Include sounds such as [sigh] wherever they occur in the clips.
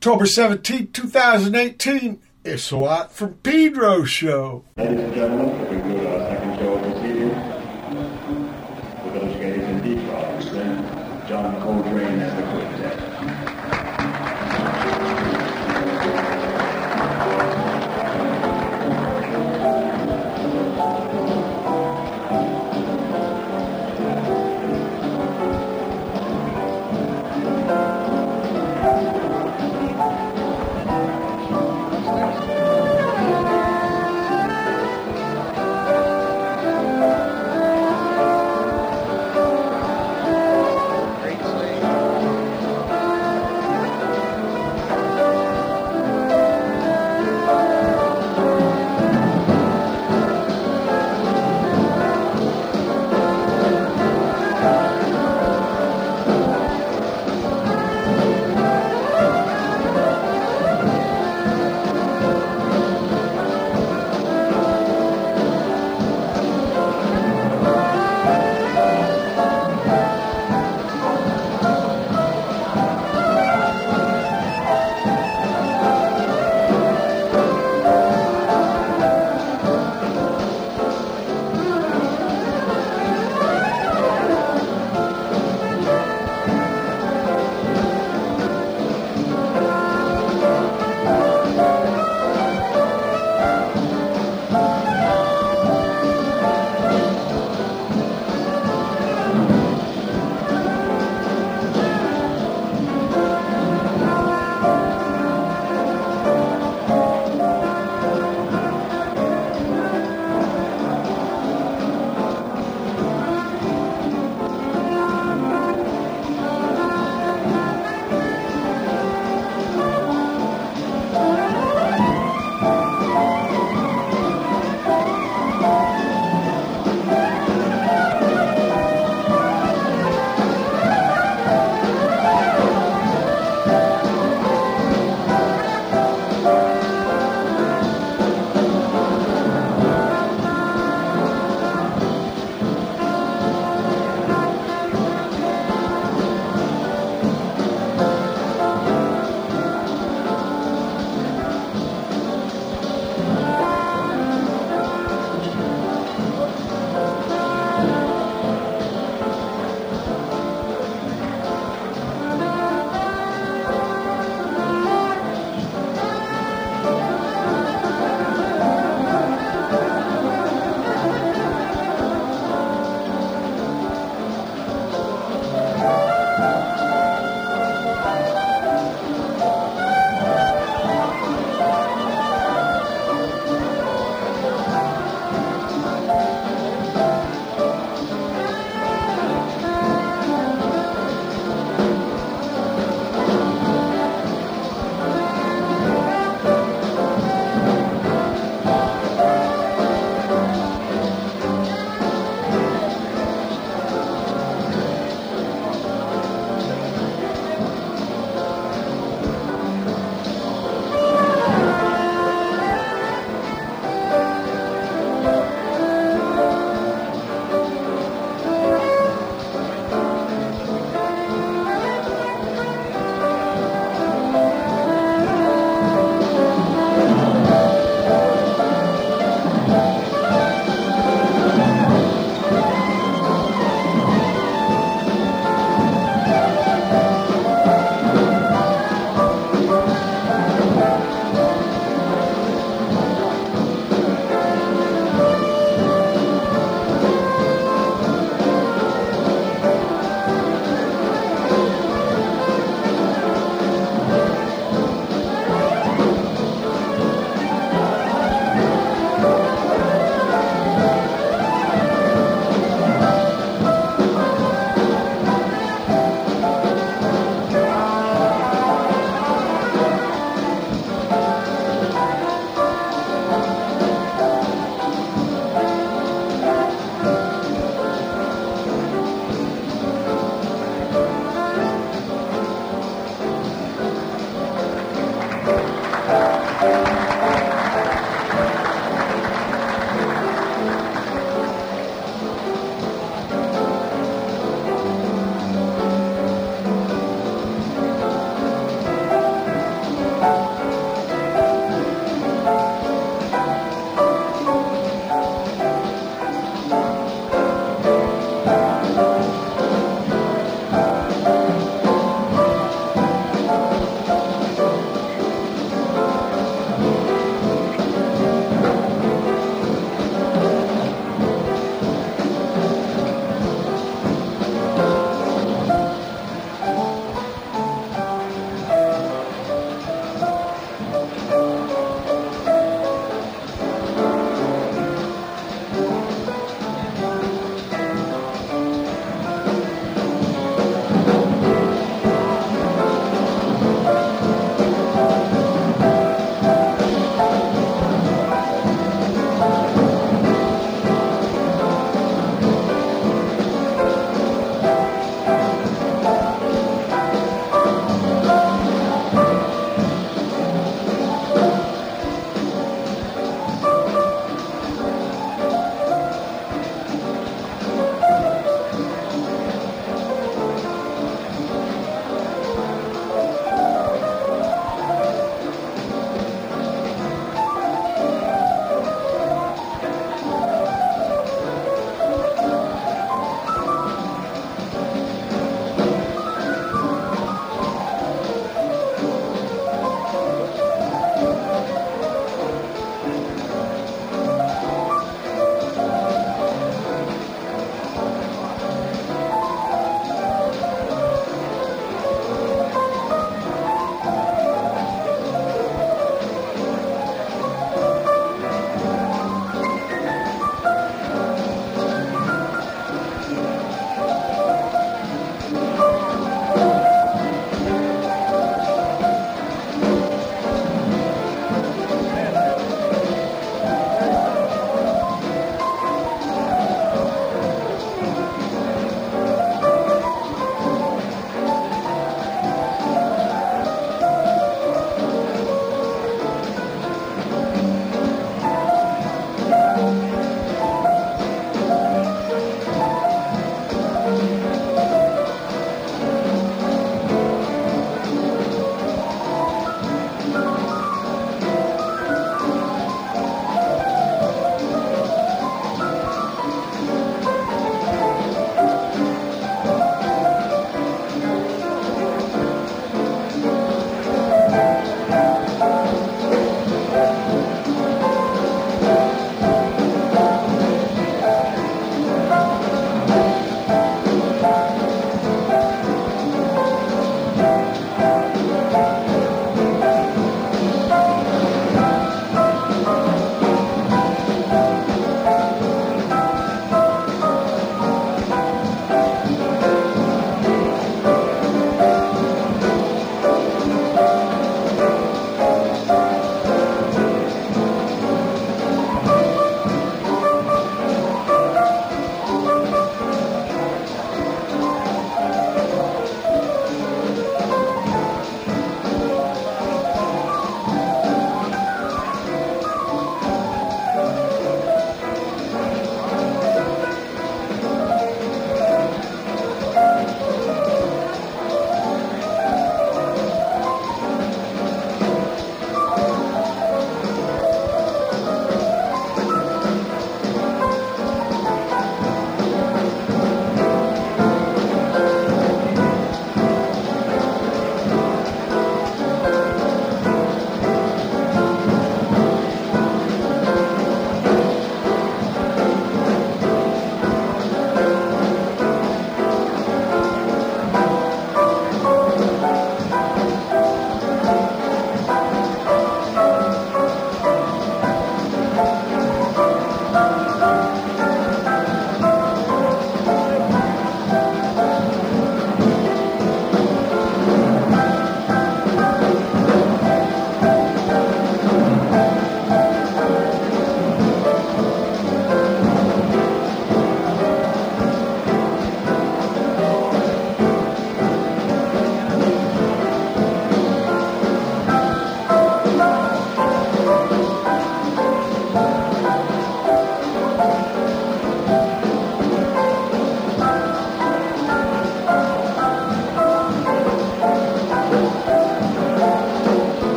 October 17, 2018. It's a lot from Pedro show. Ladies and gentlemen,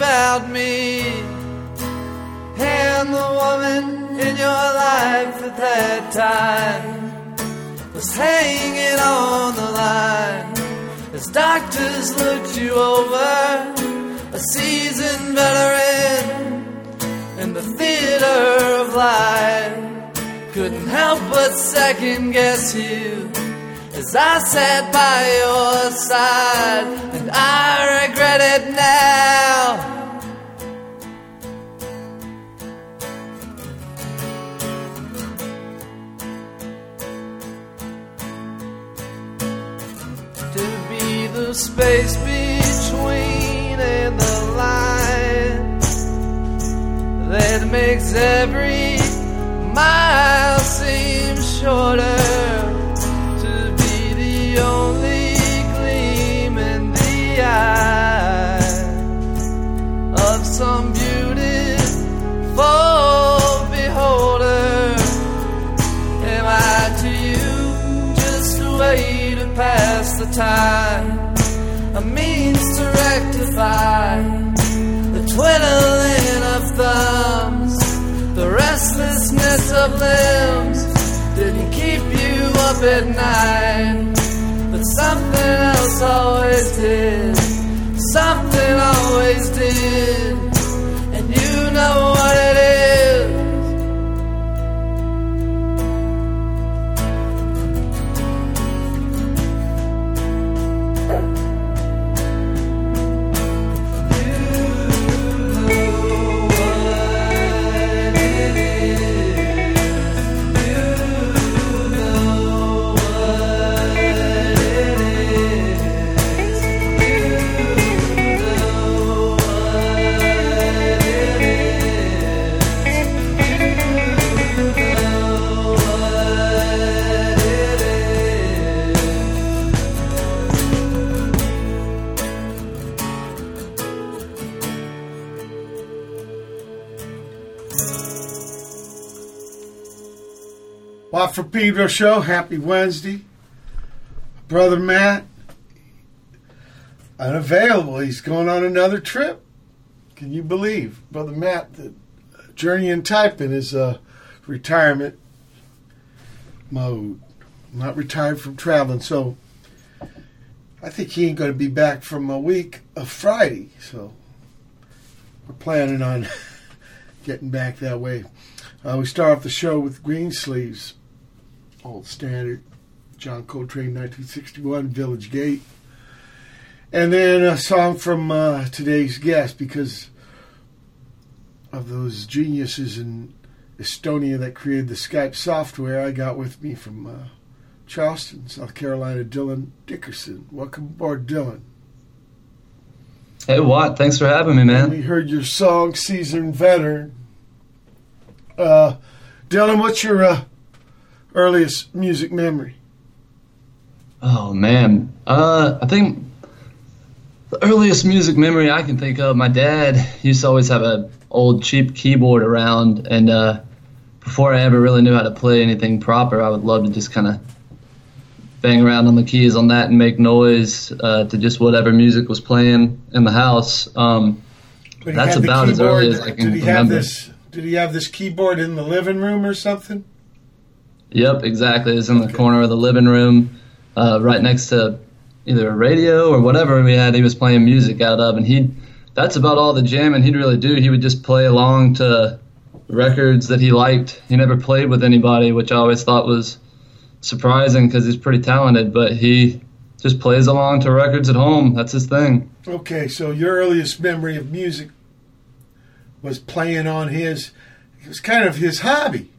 about me. And the woman in your life at that time was hanging on the line as doctors looked you over, a seasoned veteran in the theater of life. Couldn't help but second guess you as I sat by your side, and I regret it now. The space between and the line that makes every mile seem shorter. To be the only gleam in the eye of some beautiful beholder. Am I to you just a way to pass the time? A means to rectify the twiddling of thumbs, the restlessness of limbs didn't keep you up at night. But something else always did, something always did, Watt for Pedro show. Happy Wednesday. Brother Matt, unavailable. He's going on another trip. Can you believe? Brother Matt, the journey in typing is uh, retirement mode. Not retired from traveling. So I think he ain't going to be back from a week of Friday. So we're planning on [laughs] getting back that way. Uh, we start off the show with Greensleeves, old standard, John Coltrane, 1961, Village Gate. And then a song from uh, today's guest because of those geniuses in Estonia that created the Skype software. I got with me from uh, Charleston, South Carolina, Dylan Dickerson. Welcome aboard, Dylan. Hey Watt, thanks for having me, man. We heard your song, Seasoned Veteran. Uh, Dylan, what's your uh, earliest music memory? Oh man, uh, I think the earliest music memory I can think of, my dad used to always have a old cheap keyboard around, and uh, before I ever really knew how to play anything proper, I would love to just kind of bang around on the keys on that and make noise uh, to just whatever music was playing in the house. Um, That's about as early as I can Did he have this? Did he have this keyboard in the living room or something? Yep, exactly. It's in the Okay. corner of the living room, uh, right next to either a radio or whatever we had. He was playing music out of, and he. That's about all the jamming he'd really do. He would just play along to records that he liked. He never played with anybody, which I always thought was surprising because he's pretty talented. But he just plays along to records at home. That's his thing. Okay, so your earliest memory of music was playing on his. It was kind of his hobby.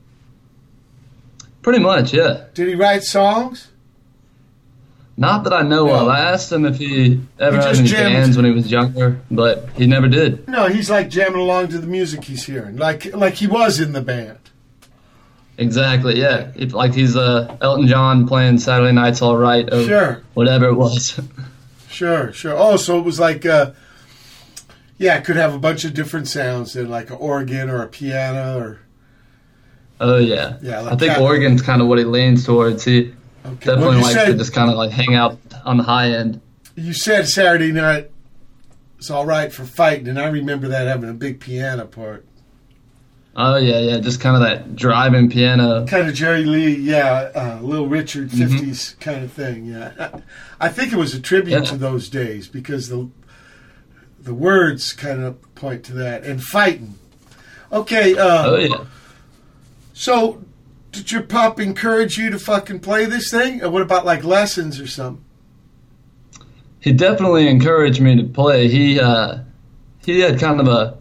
Pretty much, yeah. Did he write songs? Not that I know No. of. I asked him if he ever He had any jammed. bands when he was younger, but he never did. No, he's like jamming along to the music he's hearing, like like he was in the band. Exactly. Yeah. If, like he's uh, Elton John playing Saturday Night's All Right. Or Sure. Whatever it was. [laughs] Sure, sure. Oh, so it was like, uh, yeah, it could have a bunch of different sounds than like an organ or a piano or. Oh yeah. Yeah, like I think that. Organ's kind of what he leans towards. He Okay. definitely well, likes said to just kind of like hang out on the high end. you said Saturday night it's all right for fighting, and I remember that having a big piano part. Oh yeah, yeah. Just kind of that driving piano. Kind of Jerry Lee, yeah, uh, Little Richard Mm-hmm. 50s kind of thing. Yeah, I, I think it was a tribute Yeah. to those days because the the words kind of point to that and fighting. Okay, uh, Oh yeah. So, did your pop encourage you to fucking play this thing? Or what about like lessons or something? he definitely encouraged me to play. He uh, he had kind of a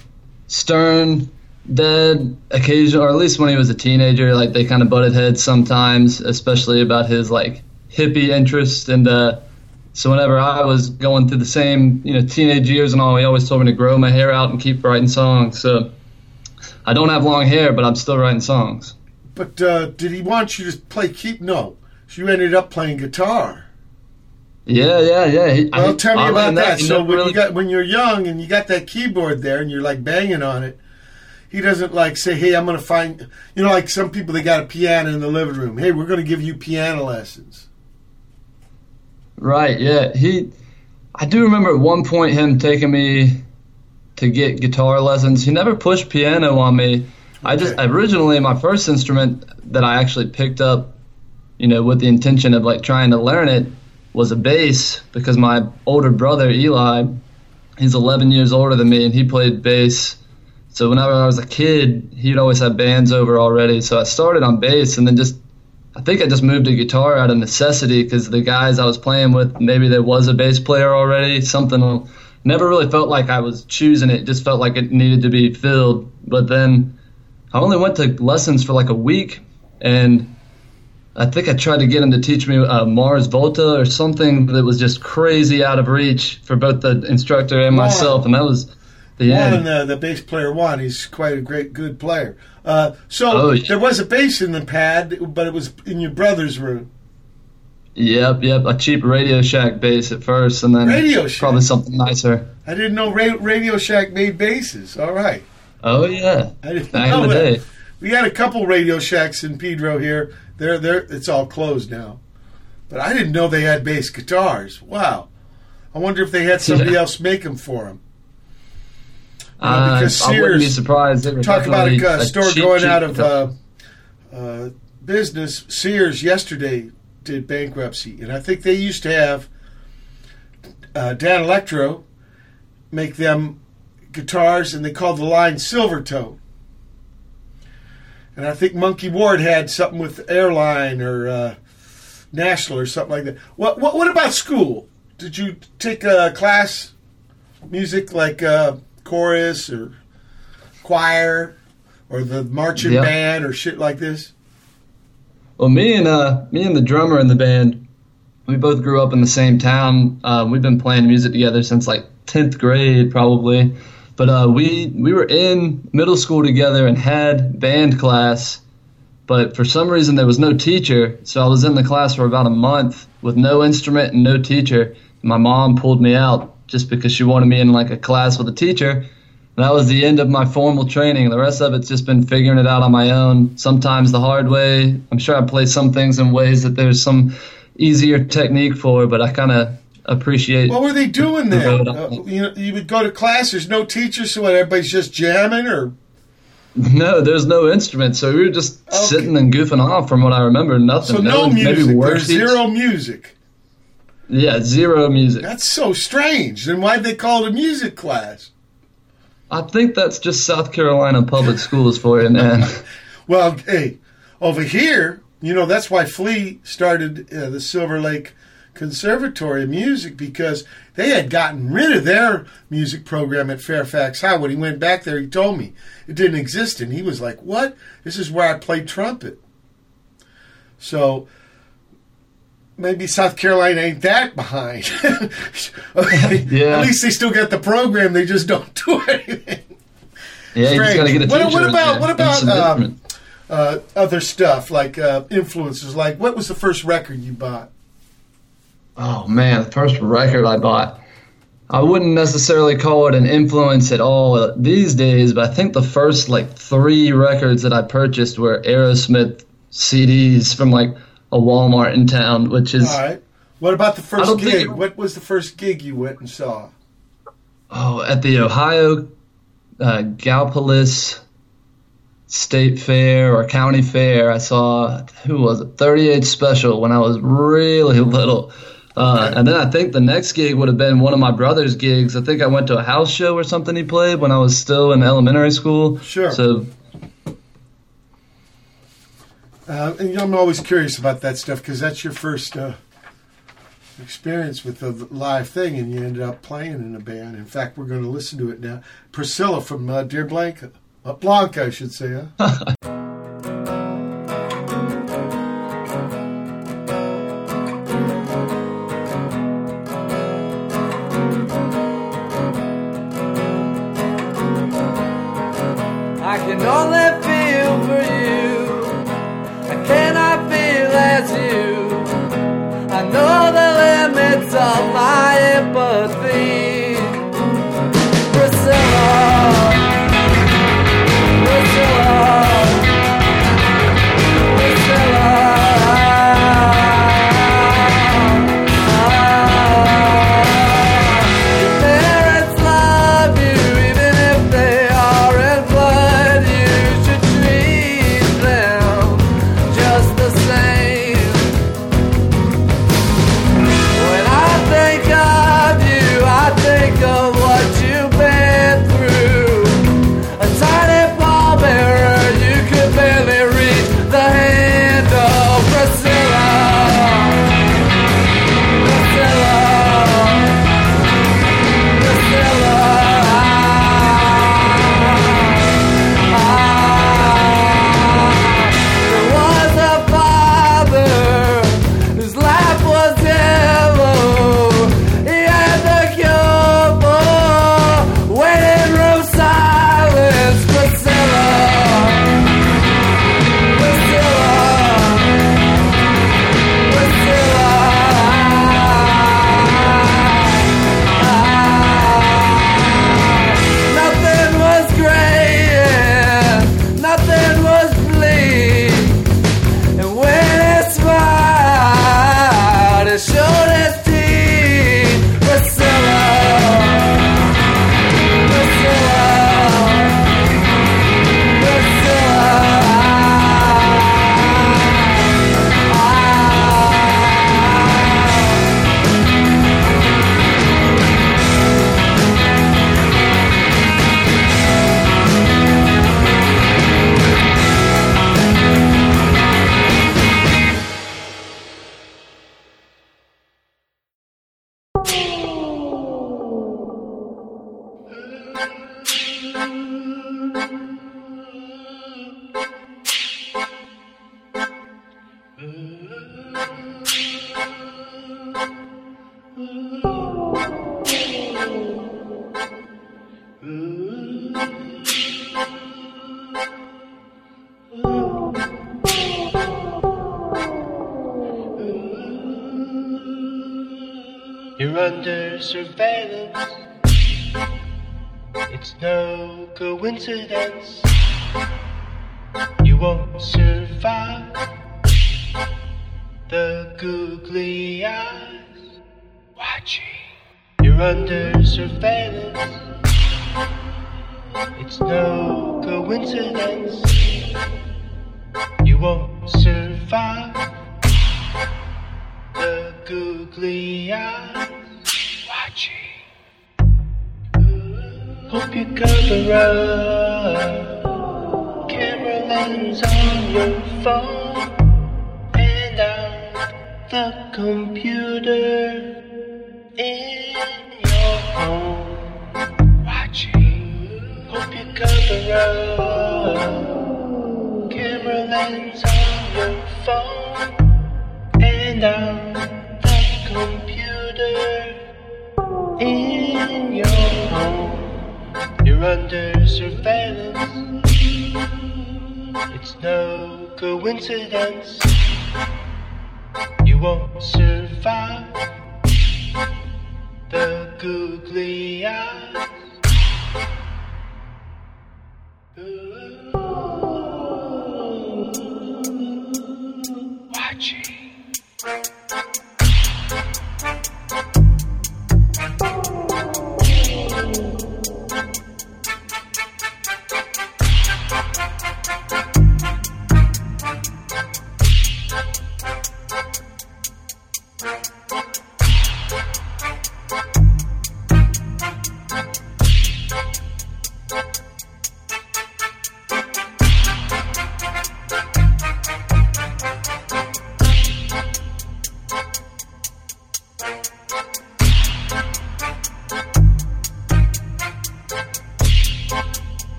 stern, dead occasion, or at least when he was a teenager, like they kind of butted heads sometimes, especially about his like hippie interest. And uh, so whenever I was going through the same you know teenage years and all, he always told me to grow my hair out and keep writing songs. So I don't have long hair, but I'm still writing songs. But uh, did he want you to play keep? No. So you ended up playing guitar. Yeah, yeah, yeah. He, Well, I- tell me oddly about enough, that. So when really- you got when you're young and you got that keyboard there and you're like banging on it, he doesn't like say, "Hey, I'm going to find," you know, like some people they got a piano in the living room. Hey, we're going to give you piano lessons. Right, yeah. He I do remember at one point him taking me to get guitar lessons. He never pushed piano on me. I just originally my first instrument that I actually picked up, you know, with the intention of like trying to learn it was a bass because my older brother Eli, he's 11 years older than me and he played bass. So whenever I was a kid, he'd always have bands over already. So I started on bass and then just I think I just moved to guitar out of necessity because the guys I was playing with, maybe there was a bass player already. Something never really felt like I was choosing it; just felt like it needed to be filled. But then I only went to lessons for like a week, and I think I tried to get him to teach me uh, Mars Volta or something that was just crazy out of reach for both the instructor and myself, and that was the Juan, end. uh, the bass player Juan, he's quite a great, good player. Uh, so Oh, yeah. there was a bass in the pad, but it was in your brother's room. Yep, yep, a cheap Radio Shack bass at first, and then Radio Shack? probably something nicer. I didn't know Ra- Radio Shack made basses. All right. Oh yeah, I didn't back know in the day. We had a couple Radio Shacks in Pedro here. They're, they're, it's all closed now. But I didn't know they had bass guitars. Wow. I wonder if they had somebody Yeah. else make them for them. Uh, because I wouldn't be surprised. Talk about a, definitely uh, store cheap, going cheap out of uh, uh, business. Sears yesterday did bankruptcy, and I think they used to have uh, Danelectro make them guitars, and they called the line Silvertone. And I think Monkey Ward had something with Airline or uh, National or something like that. What, what What about school? Did you take a class, music like uh, chorus or choir or the marching Yeah. band or shit like this? Well, me and uh, me and the drummer in the band, we both grew up in the same town. Uh, we've been playing music together since like tenth grade, probably. But uh, we we were in middle school together and had band class. But for some reason, there was no teacher, so I was in the class for about a month with no instrument and no teacher. My mom pulled me out just because she wanted me in like a class with a teacher. That was the end of my formal training. The rest of it's just been figuring it out on my own, sometimes the hard way. I'm sure I play some things in ways that there's some easier technique for, but I kind of appreciate. What were they doing there? Road. Uh, you know, you would go to class. There's no teachers, so what? Everybody's just jamming, or No, there's no instrument, so we were just Okay. sitting and goofing off. From what I remember, nothing. so There no was maybe music. There's zero music. Yeah, zero music. That's so strange. Then why'd they call it a music class? I think that's just South Carolina public schools for you, man. [laughs] Well, hey, over here, you know, that's why Flea started uh, the Silver Lake Conservatory of Music because they had gotten rid of their music program at Fairfax High. When he went back there, he told me it didn't exist, and he was like, "What? This is where I played trumpet." So maybe South Carolina ain't that behind. [laughs] Yeah. At least they still got the program. They just don't do [laughs] anything. Yeah, you just got to get a What- what about- what about, um, uh, other stuff like uh, influences. Like, what was the first record you bought? Oh man, the first record I bought. I wouldn't necessarily call it an influence at all these days, but I think the first like three records that I purchased were Aerosmith CDs from like a Walmart in town, which is All right. What about the first gig? it- What was the first gig you went and saw? oh at the Ohio uh, Gallipolis State Fair or County Fair. I saw who was it, 38 Special when I was really [laughs] little. Uh, and then I think the next gig would have been one of my brother's gigs. I think I went to a house show or something he played when I was still in elementary school. Sure. So Uh, and I'm always curious about that stuff because that's your first uh, experience with the live thing, and you ended up playing in a band. In fact, we're going to listen to it now. Priscilla from uh, Dear Blanca, Blanca, I should say. Huh? [laughs]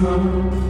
to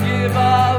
give up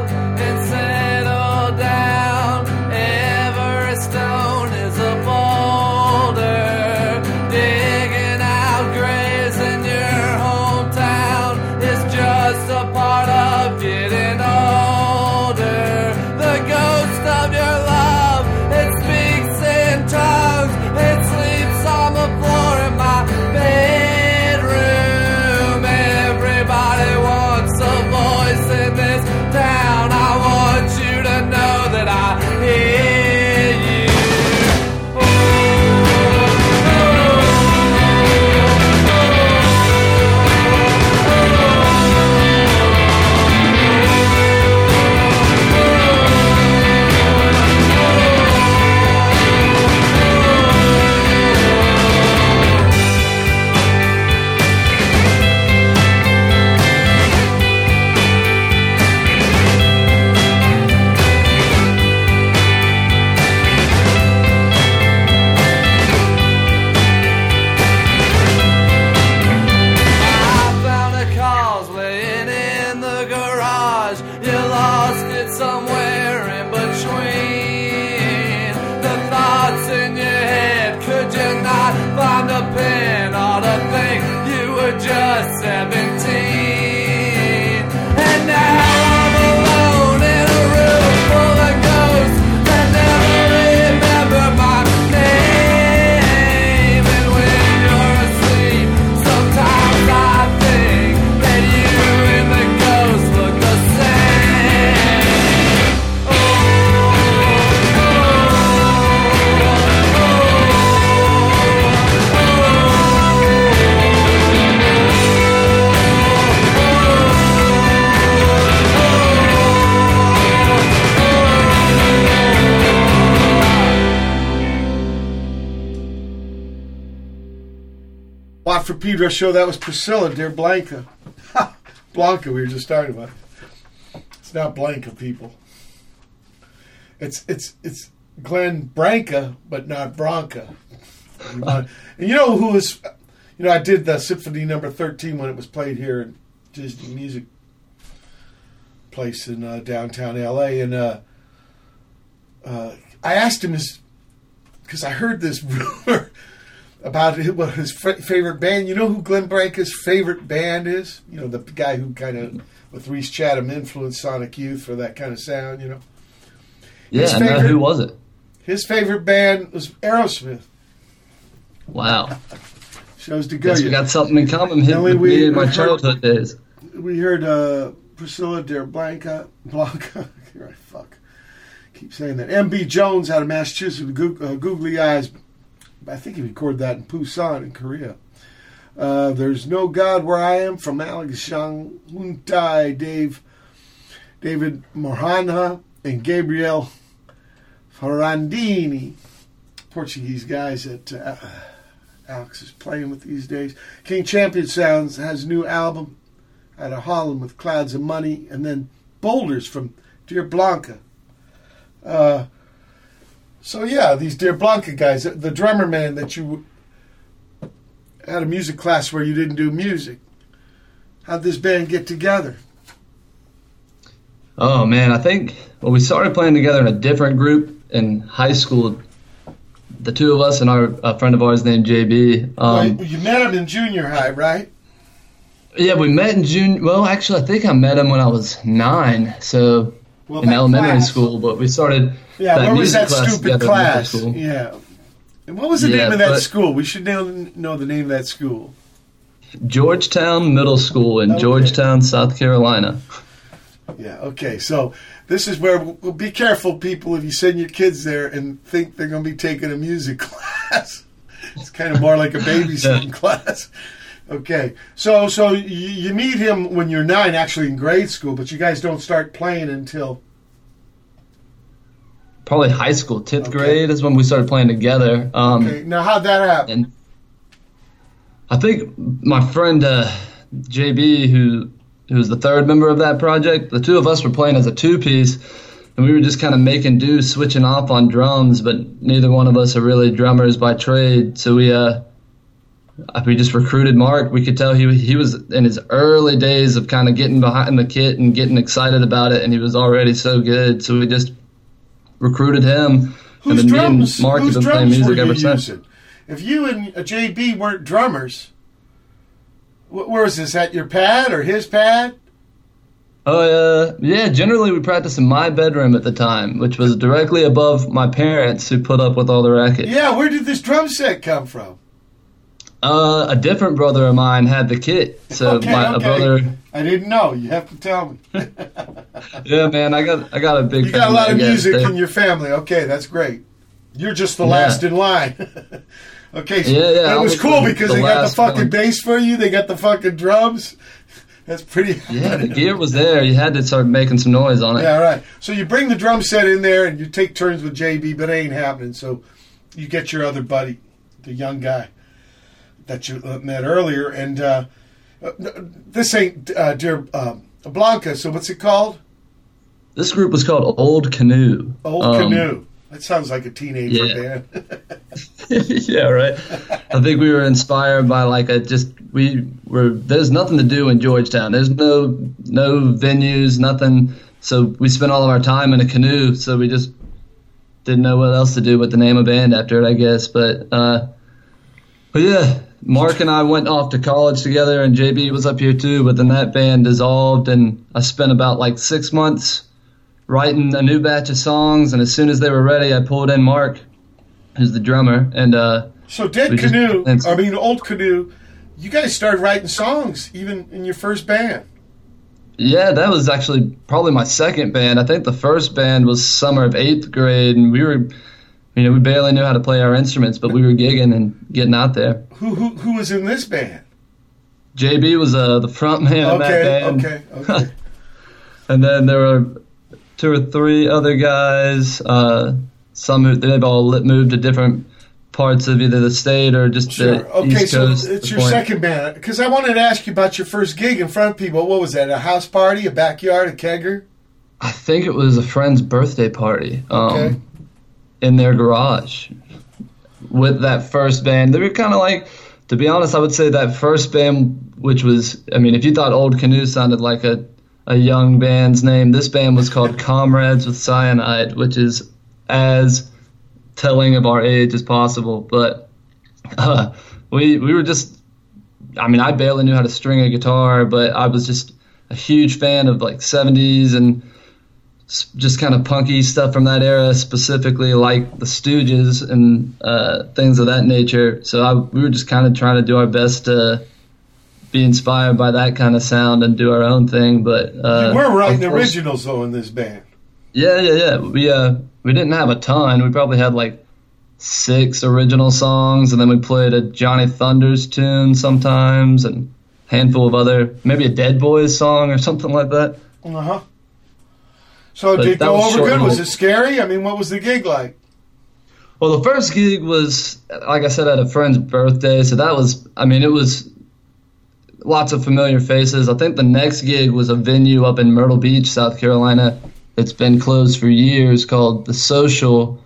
Pedro show. That was Priscilla, dear Blanca. Blanca, we were just talking about. It's not Blanca, people. It's it's it's Glenn Branca, but not Bronca. and you know who is? You know, I did the Symphony Number Thirteen when it was played here at Disney Music Place in uh, downtown L.A. And uh, uh, I asked him his because I heard this [laughs] rumor about his, what his fa- favorite band. You know who Glenn Branca's favorite band is? You know, the guy who kind of, with Rhys Chatham, influenced Sonic Youth for that kind of sound, you know? Yeah, His I know. who was it? His favorite band was Aerosmith. Wow. Shows to go. Guess we you. got something in common here with we- me in my heard- childhood days. we heard uh, Priscilla de Blanca, Blanca, [laughs] right, fuck, keep saying that. M.B. Jones out of Massachusetts with uh, googly eyes. I think he recorded that in Busan in Korea. Uh, There's No God Where I Am from Alex Zhang Hungtai, Dave, David Maranha, and Gabriel Ferrandini, Portuguese guys that uh, Alex is playing with these days. King Champion Sounds has new album out of Holland with Clouds of Money, and then Boulders from Dear Blanca. Uh, so yeah, these Dear Blanca guys, the drummer man that you had a music class where you didn't do music. How'd this band get together? Oh man, I think well we started playing together in a different group in high school. The two of us and our a friend of ours named JB. Um, well, you met him in junior high, right? yeah, we met in June. Well, actually, I think I met him when I was nine, so Well, in elementary class- school. But we started Yeah, that where was music that class stupid together in middle class? Yeah. And what was the Yeah, name of that school? We should know, know the name of that school. Georgetown Middle School in Okay. Georgetown, South Carolina. Yeah, okay. So this is where well, be careful, people, if you send your kids there and think they're going to be taking a music [laughs] class. it's kind of more like a [laughs] babysitting class. Okay, so so you, you meet him when you're nine, actually in grade school, but you guys don't start playing until Probably high school, tenth Okay. grade is when we started playing together. Um, okay. Now, how'd that happen? I think my friend uh, JB, who who was the third member of that project, the two of us were playing as a two piece, and we were just kind of making do, switching off on drums. But neither one of us are really drummers by trade, so we uh, we just recruited Mark. We could tell he he was in his early days of kind of getting behind the kit and getting excited about it, and he was already so good. So we just recruited him, Whose and then drums? me and Mark have been playing music ever since. If you and uh, JB weren't drummers, wh- where was this? At your pad or his pad? Oh uh, yeah. Generally, we practiced in my bedroom at the time, which was directly above my parents, who put up with all the racket. Yeah. Where did this drum set come from? Uh, a different brother of mine had the kit, so [laughs] okay, my a okay. brother. I didn't know. You have to tell me. [laughs] [laughs] Yeah, man, I got I got a big. You got a lot of music in your family. Okay, that's great. You're just the Yeah. last in line. okay, so Yeah, yeah, It was was cool the- because the they got the fucking one. bass for you. They got the fucking drums. That's pretty. Yeah, the gear was there. You had to start making some noise on it. Yeah, right. So you bring the drum set in there and you take turns with JB, but it ain't happening. So you get your other buddy, the young guy that you uh, met earlier, and uh, uh, this ain't uh, dear uh, Blanca. So what's it called? This group was called Old Canoe. Old Um, Canoe. That sounds like a teenager Yeah. band. [laughs] [laughs] yeah, right. I think we were inspired by like a just we were. There's nothing to do in Georgetown. There's no no venues, nothing. So we spent all of our time in a canoe. So we just didn't know what else to do with the name of band after it, I guess. But uh, but yeah, Mark and I went off to college together, and JB was up here too. But then that band dissolved, and I spent about like six months writing a new batch of songs. And as soon as they were ready, I pulled in Mark, who's the drummer, and uh, So Dead We just- Canoe, I mean Old Canoe, you guys started writing songs even in your first band. Yeah, that was actually probably my second band. I think the first band was summer of eighth grade, and we were, you know, we barely knew how to play our instruments, but we were gigging and getting out there. Who who who was in this band? JB was uh, the front man of that Okay, band, okay, okay. [laughs] and then there were two or three other guys. Uh, some who they've all moved to different parts of either the state or just Sure. the Okay, East so Coast. it's your point. second band. Because I wanted to ask you about your first gig in front of people. What was that? A house party, a backyard, a kegger? I think it was a friend's birthday party. Um, Okay. In their garage with that first band. They were kind of like, to be honest, I would say that first band, which was, I mean, if you thought Old Canoe sounded like a, a young band's name, this band was called Comrades with Cyanide, which is as telling of our age as possible. But uh, we we were just, I mean, I barely knew how to string a guitar, but I was just a huge fan of like 70s and just kind of punky stuff from that era, specifically like the Stooges and uh, things of that nature. So I, we were just kind of trying to do our best to be inspired by that kind of sound and do our own thing. But uh, you were writing course- originals though in this band. Yeah, yeah, yeah. We uh we didn't have a ton. We probably had like six original songs, and then we played a Johnny Thunders tune sometimes, and a handful of other, maybe a Dead Boys song or something like that. Uh huh. So But did it go over good? Was it scary? I mean, what was the gig like? Well, the first gig was, like I said, at a friend's birthday. So that was, I mean, it was lots of familiar faces. I think the next gig was a venue up in Myrtle Beach, South Carolina. It's been closed for years called The Social.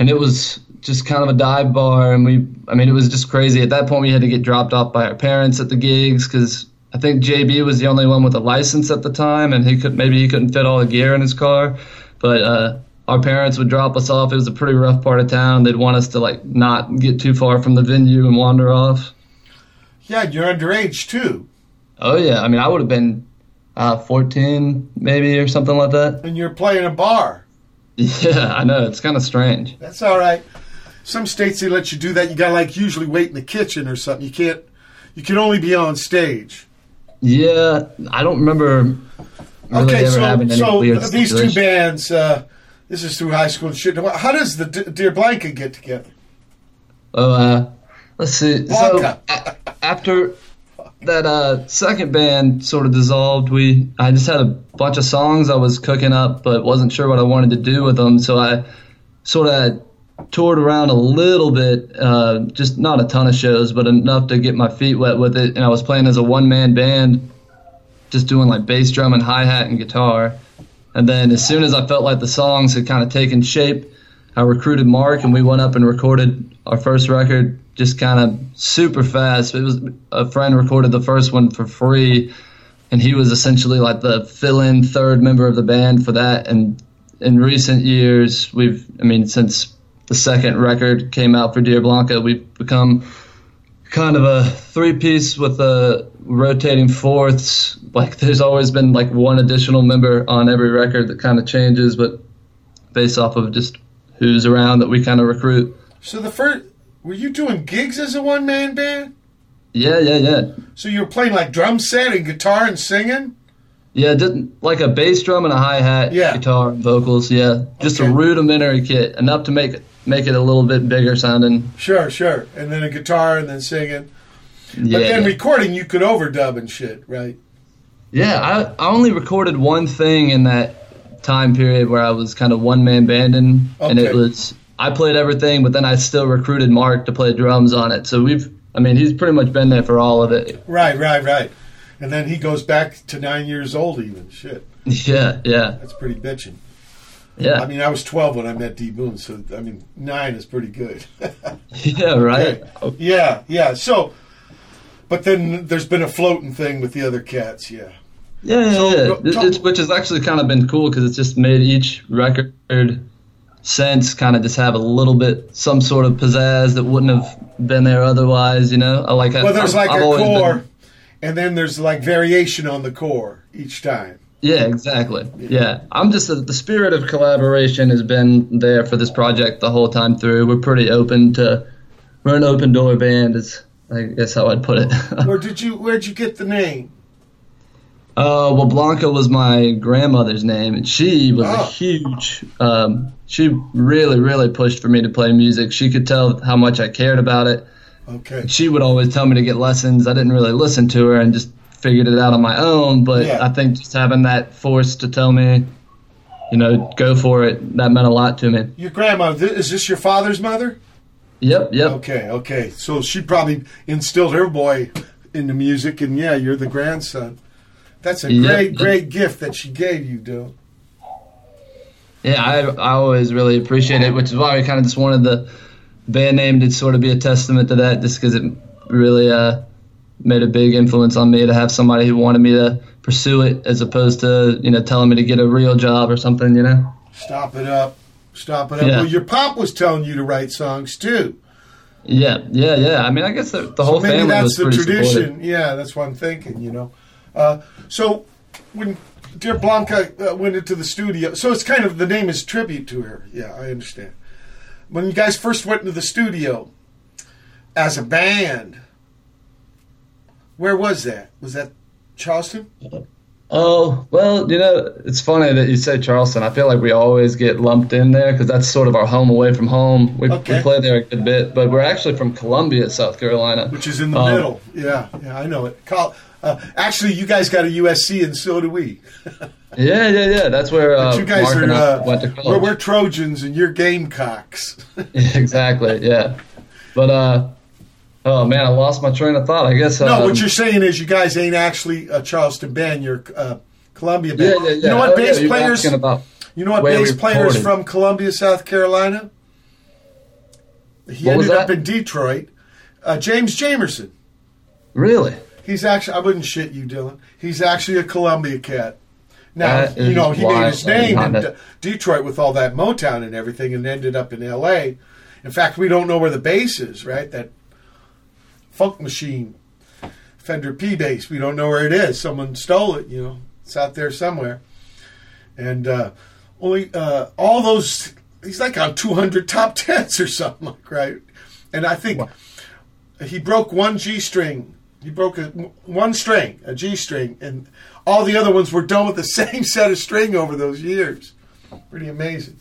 And it was just kind of a dive bar. And we, I mean, it was just crazy. At that point, we had to get dropped off by our parents at the gigs because I think JB was the only one with a license at the time. And he could, maybe he couldn't fit all the gear in his car. But, uh, our parents would drop us off. It was a pretty rough part of town. They'd want us to like not get too far from the venue and wander off. Yeah, you're underage too, Oh yeah, I mean I would have been uh, 14 maybe or something like that. and you're playing a bar. Yeah, I know it's kind of strange. That's all right. Some states they let you do that. You gotta like usually wait in the kitchen or something. You can't. You can only be on stage. Yeah, I don't remember really okay, so so these two bands. Uh, this is through high school and shit. How does the D- Dear Blanca get together? Oh, uh, let's see. Blanca. So a- after that uh, second band sort of dissolved, we I just had a bunch of songs I was cooking up, but wasn't sure what I wanted to do with them. So I sort of toured around a little bit, uh, just not a ton of shows, but enough to get my feet wet with it. And I was playing as a one man band, just doing like bass drum and hi hat and guitar. And then as soon as I felt like the songs had kind of taken shape, I recruited Mark and we went up and recorded our first record just kind of super fast. It was a friend recorded the first one for free, and he was essentially like the fill-in third member of the band for that. And in recent years, we've, I mean, since the second record came out for Dear Blanca, we've become kind of a three-piece with a rotating fourths. Like there's always been like one additional member on every record that kind of changes, but based off of just who's around that we kind of recruit. So the first, were you doing gigs as a one man band? Yeah, yeah, yeah. So you were playing like drum set and guitar and singing? Yeah, didn't like a bass drum and a hi hat, Yeah. guitar, and vocals. Yeah, just Okay. a rudimentary kit, enough to make it make it a little bit bigger sounding. Sure, sure. And then a guitar and then singing. Yeah, But then yeah. recording, you could overdub and shit, right? Yeah, I, I only recorded one thing in that time period where I was kind of one man banding, and it was I played everything, but then I still recruited Mark to play drums on it. So we've, I mean, he's pretty much been there for all of it. Right, right, right. And then he goes back to nine years old, even. Shit, [laughs] Yeah, yeah, that's pretty bitching. Yeah, I mean, I was 12 when I met D Boon, so I mean, nine is pretty good. [laughs] yeah. Right. [laughs] yeah, yeah. So, but then there's been a floating thing with the other cats, yeah. Yeah, yeah, So, yeah. talk- it's, which has actually kind of been cool because it's just made each record sense kind of just have a little bit some sort of pizzazz that wouldn't have been there otherwise. You know, I like. Well, there's I've- like I've a always been- core, and then there's like variation on the core each time. Yeah, exactly. Yeah, I'm just the spirit of collaboration has been there for this project the whole time through. We're pretty open to. We're an open door band, is I guess how I'd put it. [laughs] Where did you? Where'd you get the name? Uh, well, Blanca was my grandmother's name, and she was a Oh. huge. Um, she really, really pushed for me to play music. She could tell how much I cared about it. Okay. She would always tell me to get lessons. I didn't really listen to her and just figured it out on my own. But Yeah. I think just having that force to tell me, you know, go for it, that meant a lot to me. Your grandma is this your father's mother? Yep, yep. Okay, okay. So she probably instilled her boy into music, and yeah, you're the grandson. That's a Yep. great, great gift that she gave you, Dylan. Yeah, I I always really appreciate it, which is why we kind of just wanted the band name to sort of be a testament to that, just because it really uh, made a big influence on me to have somebody who wanted me to pursue it, as opposed to you know telling me to get a real job or something, you know. Stop it up. Stop it up. Yeah. Well, your pop was telling you to write songs too. Yeah, yeah, yeah. I mean, I guess the, the whole so maybe family that's was the pretty tradition. supportive. Yeah, that's what I'm thinking. You know. Uh, so when Dear Blanca uh, went into the studio, so it's kind of the name is tribute to her. Yeah, I understand. When you guys first went into the studio as a band, where was that? Was that Charleston? Oh well, you know, it's funny that you say Charleston. I feel like we always get lumped in there because that's sort of our home away from home. We, Okay. we play there a good bit, but we're actually from Columbia, South Carolina. Which is in the Um, middle. Yeah, yeah, I know it. Col- uh, actually, you guys got a USC, and so do we. [laughs] Yeah, yeah, yeah. That's where uh, But you guys Mark are uh, went to we're, we're Trojans, and you're Gamecocks. [laughs] [laughs] exactly, yeah. But uh, oh man, I lost my train of thought. I guess. no, um, what you're saying is you guys ain't actually a Charleston band. You're uh, Columbia band. Yeah, yeah, yeah. You know what Oh, bass you players? You know what bass players from Columbia, South Carolina? He What ended up in Detroit. Uh, James Jamerson. Really? He's actually, I wouldn't shit you, Dylan. He's actually a Columbia cat. Now, That you know, he made his name in did D- not know. Detroit with all that Motown and everything and ended up in L.A. In fact, we don't know where the bass is, right? That funk machine, Fender P bass. We don't know where it is. Someone stole it, you know. It's out there somewhere. And uh, only uh, all those, he's like on 200 top tens or something, like, right? And I think he broke one G string. He broke a, one string, a G string, and all the other ones were done with the [laughs] same set of string over those years. Pretty amazing.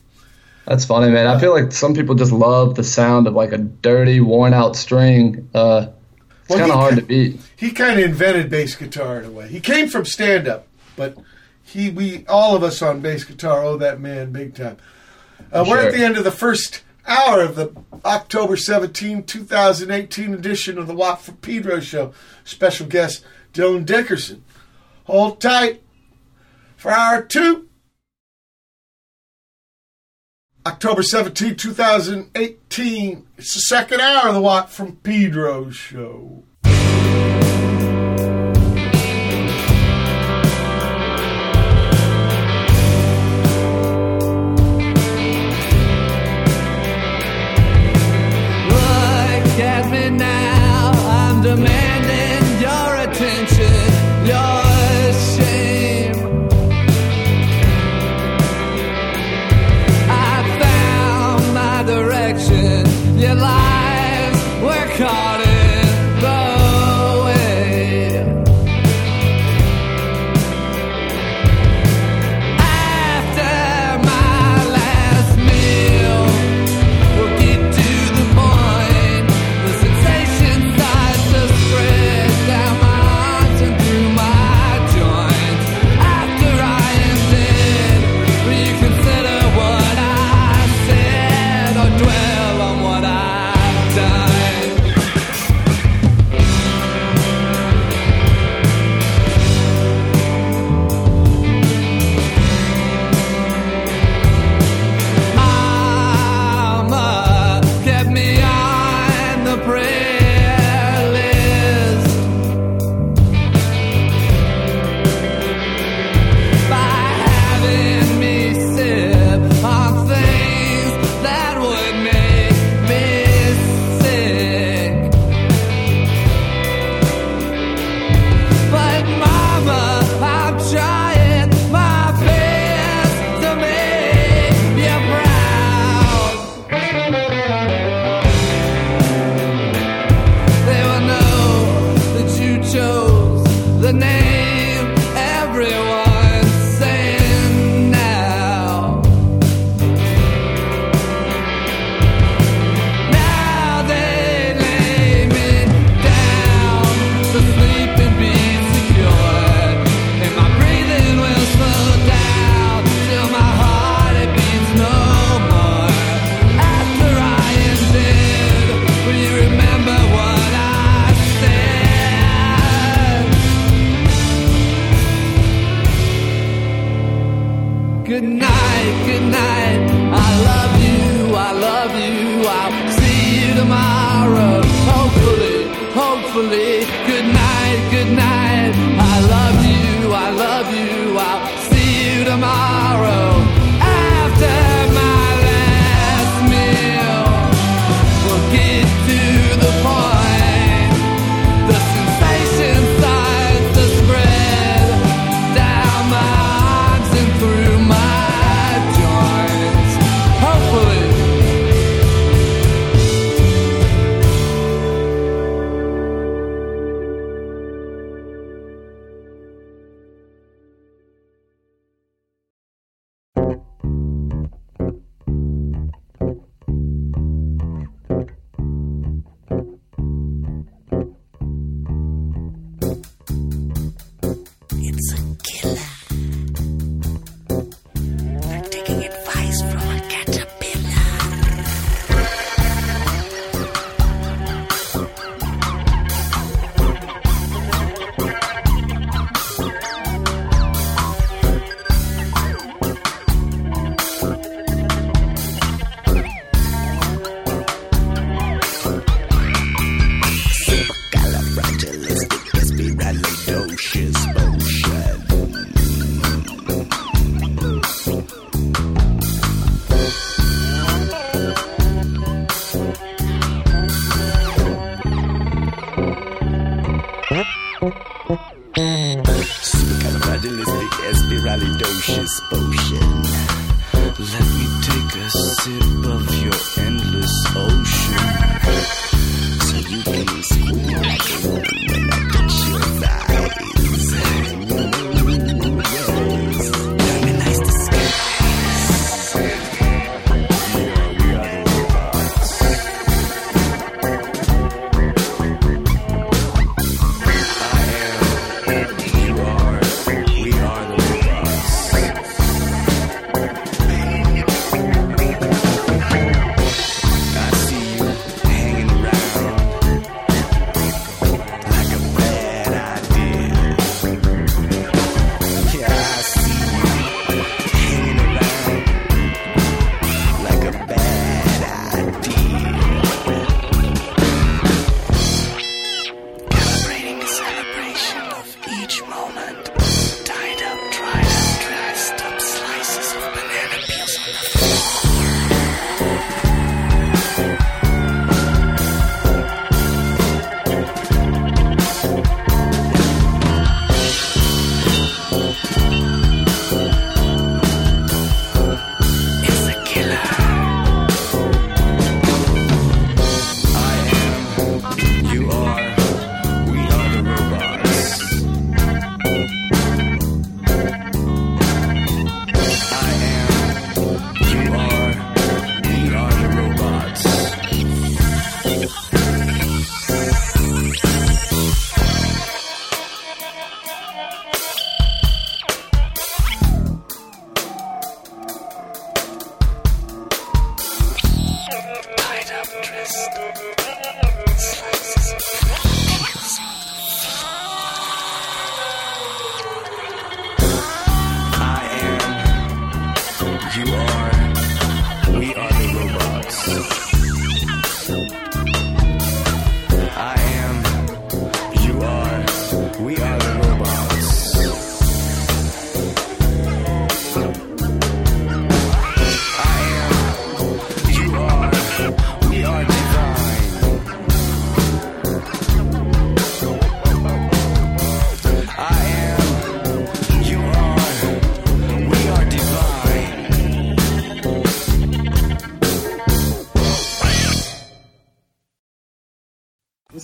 That's funny, man. I feel like some people just love the sound of like a dirty, worn out string. Uh, Well, kind of hard to beat. He kind of invented bass guitar in a way. He came from stand up, but he, we, all of us on bass guitar owe that man big time. Uh, We're at the end of the first hour of the October 17, 2018 edition of the Watt for Pedro Show. Special guest Dylan Dickerson. Hold tight for hour two. October 17, 2018. It's the second hour of the Watt from Pedro show.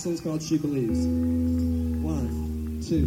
This one's called She Believes. One, two,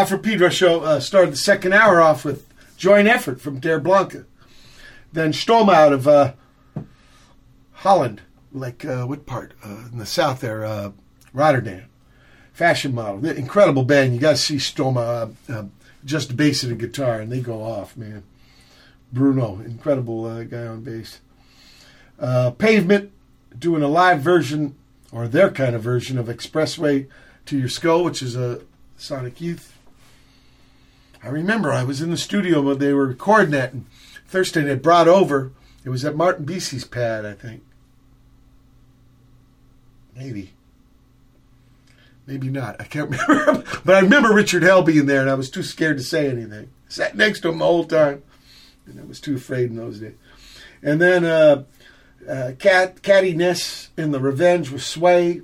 Watt from Pedro show uh, started the second hour off with joint effort from Dear Blanca. Then Stoma out of uh, Holland, like uh, what part? Uh, in the south there, uh, Rotterdam. Fashion model. The incredible band. You got to see Stoma uh, just bass and a guitar, and they go off, man. Bruno, incredible guy on bass. Pavement doing a live version, or their kind of version of Expressway to Your Skull, which is a Sonic Youth. I remember I was in the studio when they were recording that, and Thurston had brought over. It was at Martin Bisi's pad, I think. Maybe. Maybe not. I can't [laughs] remember. but I remember Richard Hell being there, and I was too scared to say anything. Sat next to him the whole time, and I was too afraid in those days. And then uh, uh, Cat Cattie Ness in the Revenge with Sway,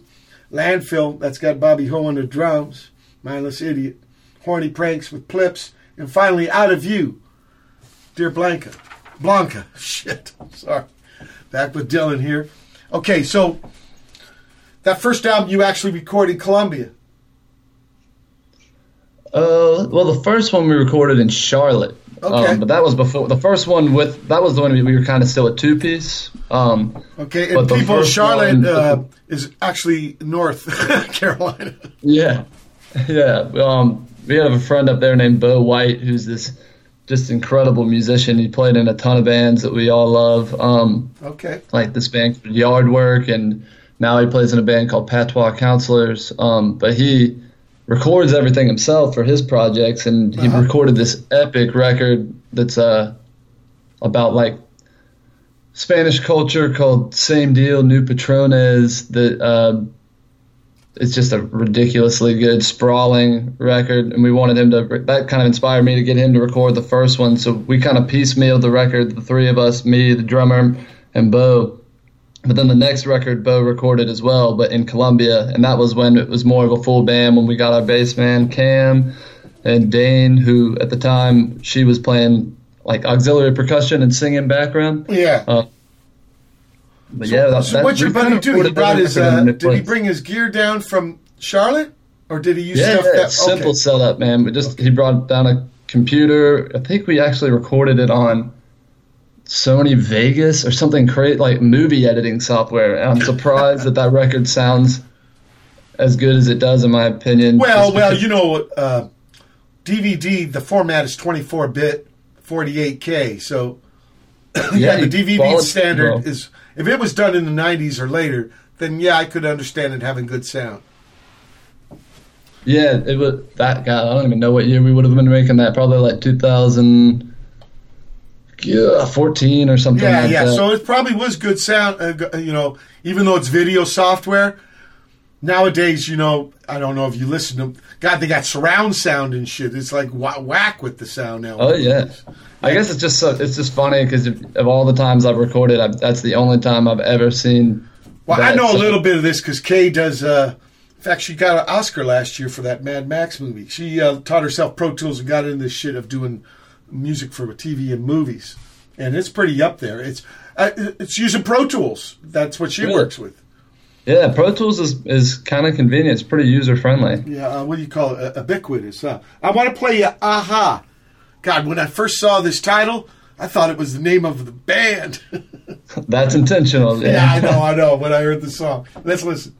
Landfill that's got Bobby Ho on the drums, Mindless Idiot, Horny Pranks with Plips, and finally Out of View, Dear Blanca, Blanca. [laughs] Shit, sorry. Back with Dylan here. Okay, so that first album you actually recorded in Columbia. Uh, well, the first one we recorded in Charlotte. Okay. Um, but that was before the first one with that was the one we, we were kind of still a two piece. Um, Okay, and people, Charlotte one- uh, [laughs] is actually North [laughs] Carolina. yeah, yeah. Um, we have a friend up there named Bo White who's this just incredible musician. He played in a ton of bands that we all love. Um, Okay, like this band called Yard Work, and now he plays in a band called Patois Counselors. Um, but he records everything himself for his projects, and he Uh-huh. recorded this epic record that's uh, about like Spanish culture called Same Deal, New Patrones. That uh, it's just a ridiculously good, sprawling record, and we wanted him to. That kind of inspired me to get him to record the first one. So we kind of piecemealed the record, the three of us, me, the drummer, and Bo. But then the next record, Bo recorded as well, but in Columbia, and that was when it was more of a full band. When we got our bass man Cam and Dane, who at the time she was playing like auxiliary percussion and singing background. yeah. Uh, But yeah, that, so that, what's your buddy kinda do? He brought his. record in a Uh, new did he bring his gear down from Charlotte, or did he use Yeah, stuff that? simple okay. setup, man. We just he brought down a computer. I think we actually recorded it on Sony Vegas or something crazy like movie editing software. And I'm surprised that that record sounds as good as it does, in my opinion. Well, well, because- you know, uh, DVD. The format is 24 bit, 48k. So [coughs] yeah, the DVD standard bro. is. If it was done in the 90s or later, then yeah, I could understand it having good sound. Yeah, it was that guy. I don't even know what year we would have been making that. Probably like 2014 or something. Yeah, like yeah. that. So it probably was good sound. Uh, you know, even though it's video software. Nowadays, you know, I don't know if you listen to. God, they got surround sound and shit. It's like wha- whack with the sound now. Oh yeah, I guess it's just so, it's just funny because of all the times I've recorded, I've, that's the only time I've ever seen. Well, I that. know a little bit of this because Kay does. Uh, in fact, she got an Oscar last year for that Mad Max movie. She uh, taught herself Pro Tools and got into this shit of doing music for TV and movies, and it's pretty up there. It's uh, it's using Pro Tools. That's what she Really? works with. Yeah, Pro Tools is is kind of convenient. It's pretty user friendly. Yeah, uh, what do you call it? Uh, ubiquitous. Huh? I want to play you Aha. God, when I first saw this title, I thought it was the name of the band. [laughs] That's intentional. Yeah, yeah, I know, I know. When I heard the song, let's listen.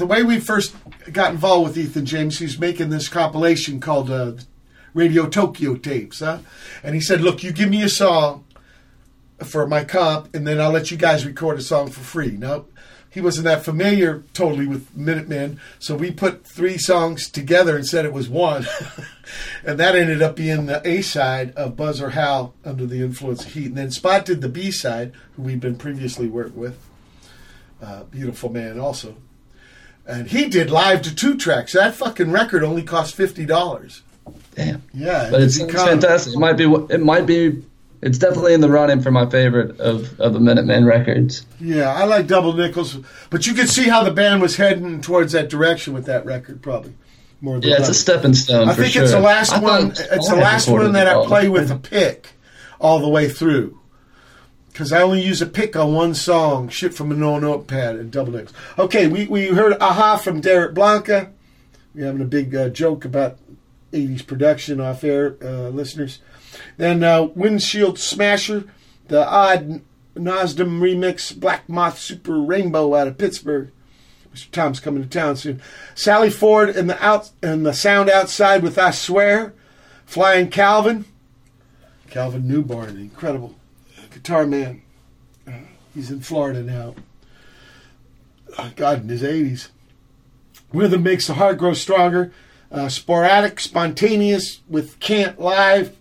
The way we first got involved with Ethan James, he was making this compilation called uh, Radio Tokyo tapes, huh? And he said, "Look, you give me a song for my comp, and then I'll let you guys record a song for free." Now, he wasn't that familiar totally with Minutemen, so we put three songs together and said it was one, [laughs] and that ended up being the A side of Buzz or Howl under the influence of heat. And then Spot did the B side, who we'd been previously worked with, uh, beautiful man also, and he did live to two tracks. That fucking record only cost fifty dollars. Damn. Yeah, But it's it's, it's fantastic. It might be. It might be. It's definitely in the running for my favorite of of the Minutemen records. Yeah, I like Double Nickels, but you could see how the band was heading towards that direction with that record, probably more than Yeah, it's a stepping stone I think sure. it's the last I one. It's the last one that I play with a pick all the way through. Because I only use a pick on one song, shit from a no notepad and double nicks. Okay, we, we heard Aha from Dear Blanca. We're having a big uh, joke about 80s production off air, uh, listeners. Then uh, Windshield Smasher, the odd Nosdam remix, Black Moth Super Rainbow out of Pittsburgh. Mr. Tom's coming to town soon. Sallie Ford and the out and the sound outside with I swear. Flying Calvin. Calvin Newborn, incredible guitar man. Uh, he's in Florida now. Uh, God, in his 80s. Rhythm makes the heart grow stronger. Uh, sporadic, spontaneous with can't live.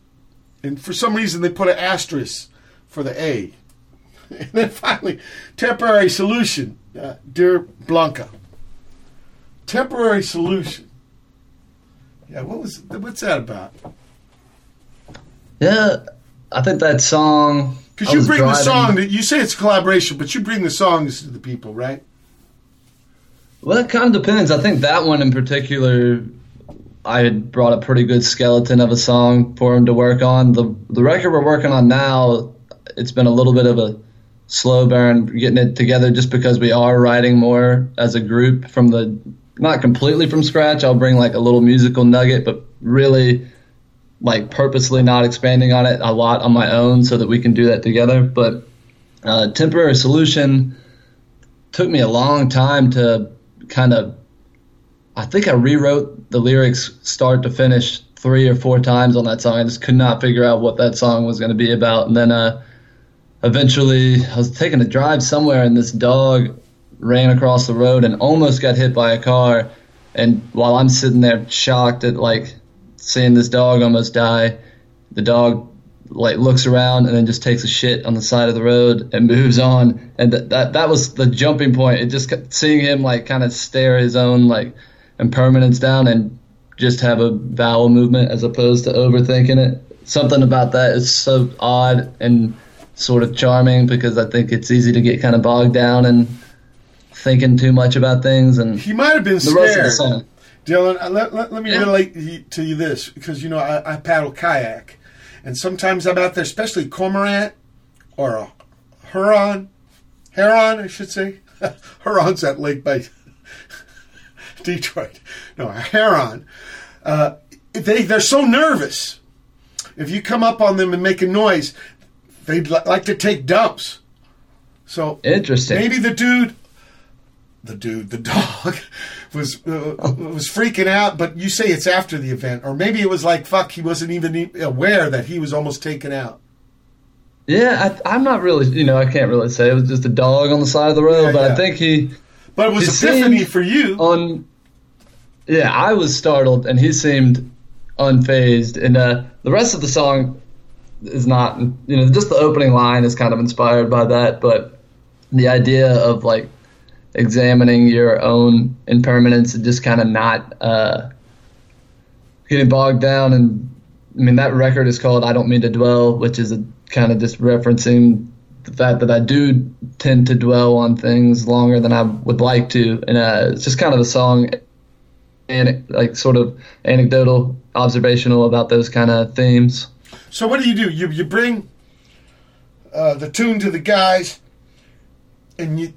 And for some reason, they put an asterisk for the A. [laughs] And then finally, temporary solution. Uh, Dear Blanca. Temporary solution. Yeah, what was what's that about? Yeah, I think that song. Because you was bring the song, to, you say it's a collaboration, but you bring the songs to the people, right? Well, it kind of depends. I think that one in particular, I had brought a pretty good skeleton of a song for him to work on. The the record we're working on now, it's been a little bit of a slow burn getting it together, just because we are writing more as a group from the not completely from scratch. I'll bring like a little musical nugget, but really like purposely not expanding on it a lot on my own so that we can do that together. But uh, temporary solution took me a long time to kind of I think I rewrote the lyrics start to finish three or four times on that song. I just could not figure out what that song was going to be about. And then uh, eventually I was taking a drive somewhere and this dog ran across the road and almost got hit by a car. And while I'm sitting there shocked at like seeing this dog almost die, the dog like looks around and then just takes a shit on the side of the road and [laughs] moves on. And th- that that was the jumping point. It just seeing him like kind of stare his own like impermanence down and just have a vowel movement as opposed to overthinking it. Something about that is so odd and sort of charming because I think it's easy to get kind of bogged down and thinking too much about things and He might have been the rest of the scared. Dylan, uh, let, let, let me Yeah. relate to you this because you know I, I paddle kayak, and sometimes I'm out there, especially cormorant or a heron, heron, I should say. [laughs] Heron's that lake by [laughs] Detroit. No, a heron. Uh, they they're so nervous. If you come up on them and make a noise, they'd li- like to take dumps. So Interesting. Maybe the dude, the dude, the [laughs] dog, was uh, was freaking out. But you say it's after the event, or maybe it was like fuck. He wasn't even aware that he was almost taken out. Yeah, I, I'm not really, you know, I can't really say. It was just a dog on the side of the road, Yeah, but yeah. I think he But it was epiphany for you. on. Yeah, I was startled, and he seemed unfazed. And uh, the rest of the song is not, you know, just the opening line is kind of inspired by that. But the idea of like examining your own impermanence and just kind of not uh, getting bogged down. And I mean, that record is called "I Don't Mean to Dwell," which is kind of just referencing the fact that I do tend to dwell on things longer than I would like to, and uh, it's just kind of a song, and like sort of anecdotal, observational about those kind of themes. So what do you do? You you bring uh, the tune to the guys, and you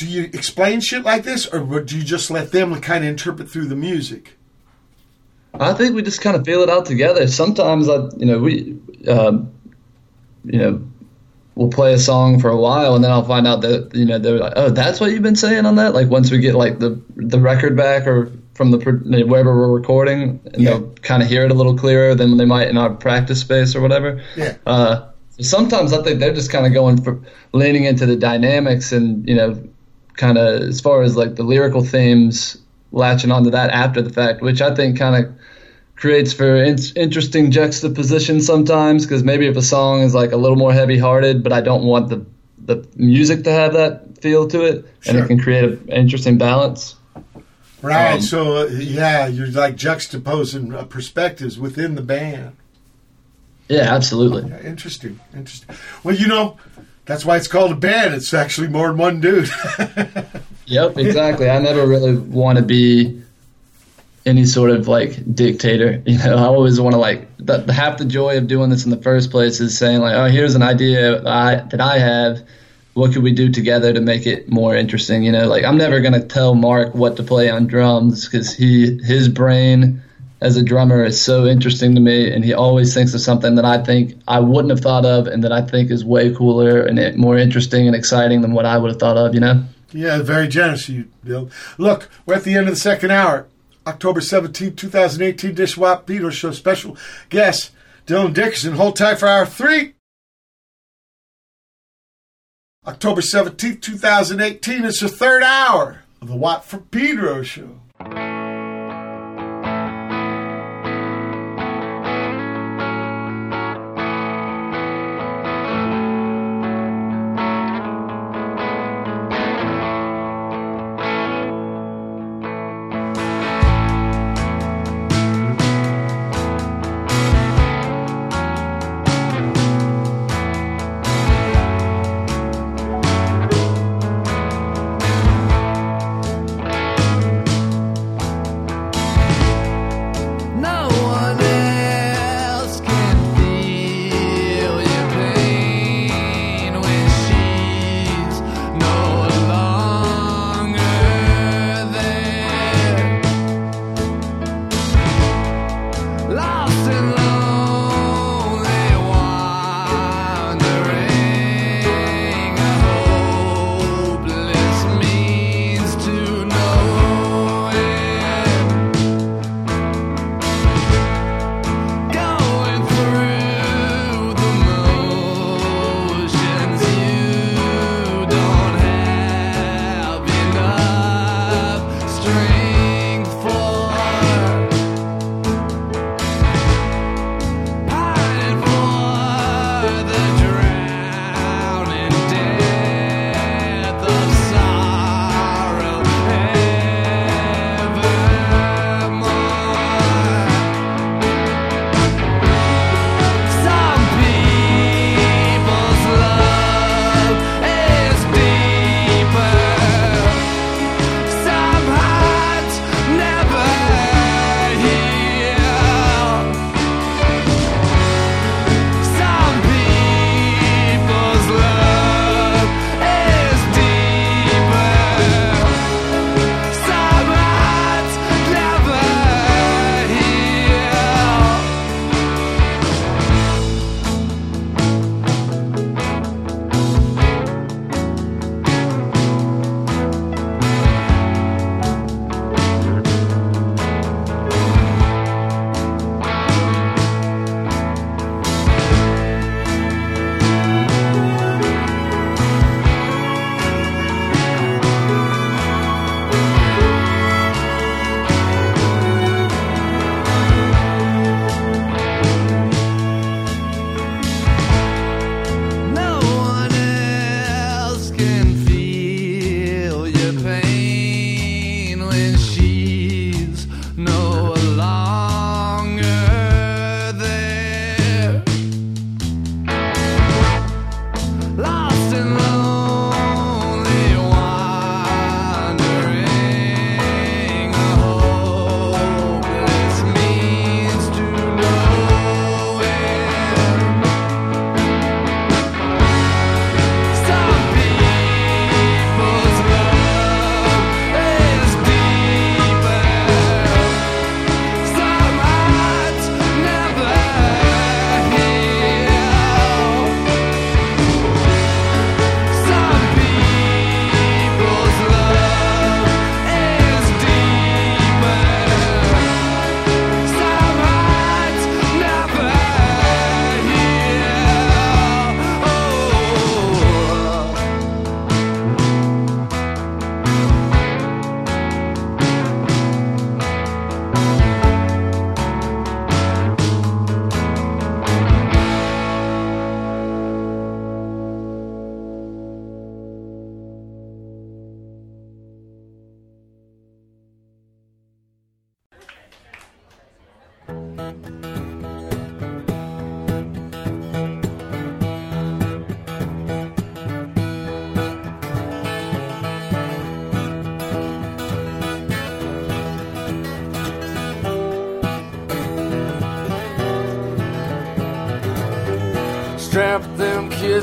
do you explain shit like this, or do you just let them kind of interpret through the music? I think we just kind of feel it out together. Sometimes I, you know, we, um, you know, we'll play a song for a while, and then I'll find out that you know they're like, oh, that's what you've been saying on that. Like once we get like the the record back or from the wherever we're recording, and Yeah. they'll kind of hear it a little clearer than they might in our practice space or whatever. Yeah. Uh, sometimes I think they're just kind of going for leaning into the dynamics and you know, kind of as far as like the lyrical themes, latching onto that after the fact, which I think kind of creates for in- interesting juxtaposition sometimes because maybe if a song is like a little more heavy-hearted, but I don't want the the music to have that feel to it, and it can create an interesting balance. Right. Um, so uh, yeah, you're like juxtaposing uh, perspectives within the band. Yeah, absolutely. Yeah, interesting. Interesting. Well, you know, that's why it's called a band. It's actually more than one dude. [laughs] Yep, exactly. I never really want to be any sort of like dictator. [laughs] You know, I always want to like the, half the joy of doing this in the first place is saying like, oh, here's an idea I, that I have. What could we do together to make it more interesting? You know, like I'm never gonna tell Mark what to play on drums because he his brain as a drummer is so interesting to me, and he always thinks of something that I think I wouldn't have thought of, and that I think is way cooler and more interesting and exciting than what I would have thought of. You know. yeah, very generous you, Bill. Look, we're at the end of the second hour. October 17th, 2018, this Watt from Pedro Show special guest, Dylan Dickerson. Hold tight for hour three. October 17th, 2018, it's the third hour of the Watt from Pedro Show.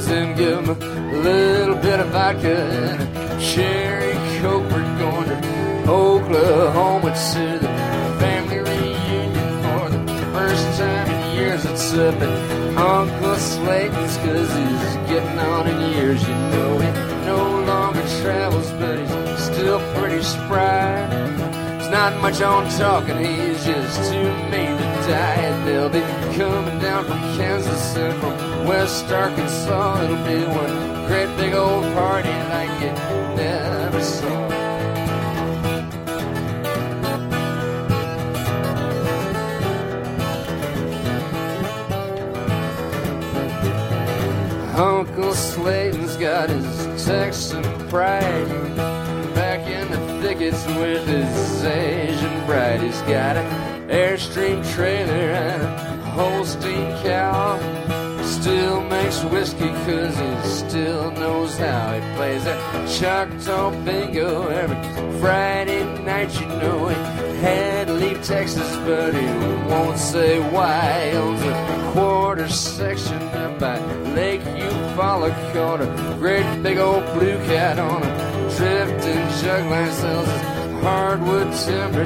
And give them a little bit of vodka and a cherry coke. We're going to Oklahoma to the family reunion for the first time in years. It's up at Uncle Slayton's cause he's getting on in years. You know, he no longer travels, but he's still pretty spry. There's not much on talking, he's just too mean to die. And they'll be coming down from Kansas and from West Arkansas. It'll be one great big old party like you never saw. Uncle Slayton's got his Texan pride. Back in the thickets with his Asian bride. He's got an Airstream trailer and Holstein cow. Still makes whiskey cause he still knows how. He plays that Choctaw bingo every Friday night. You know he had to leave Texas, but he won't say why. He owns a quarter section up by Lake Eufaula called a great big old blue cat on a drifting jug line sells hardwood timber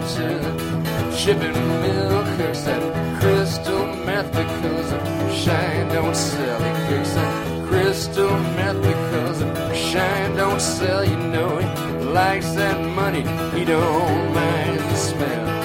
shipping mill cooks that crystal meth because of shine don't sell. He cooks that crystal meth because of shine don't sell. You know he likes that money. He don't mind the smell.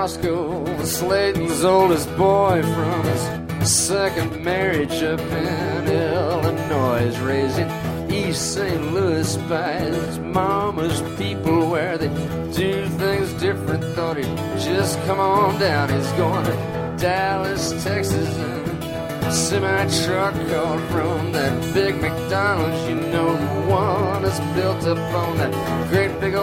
Roscoe was Slayton's oldest boy from his second marriage up in Illinois. In East St. Louis by his mama's people where they do things different. Thought he'd just come on down. He's going to Dallas, Texas, and a semi truck called from that big McDonald's. You know, the one that's built up on that great big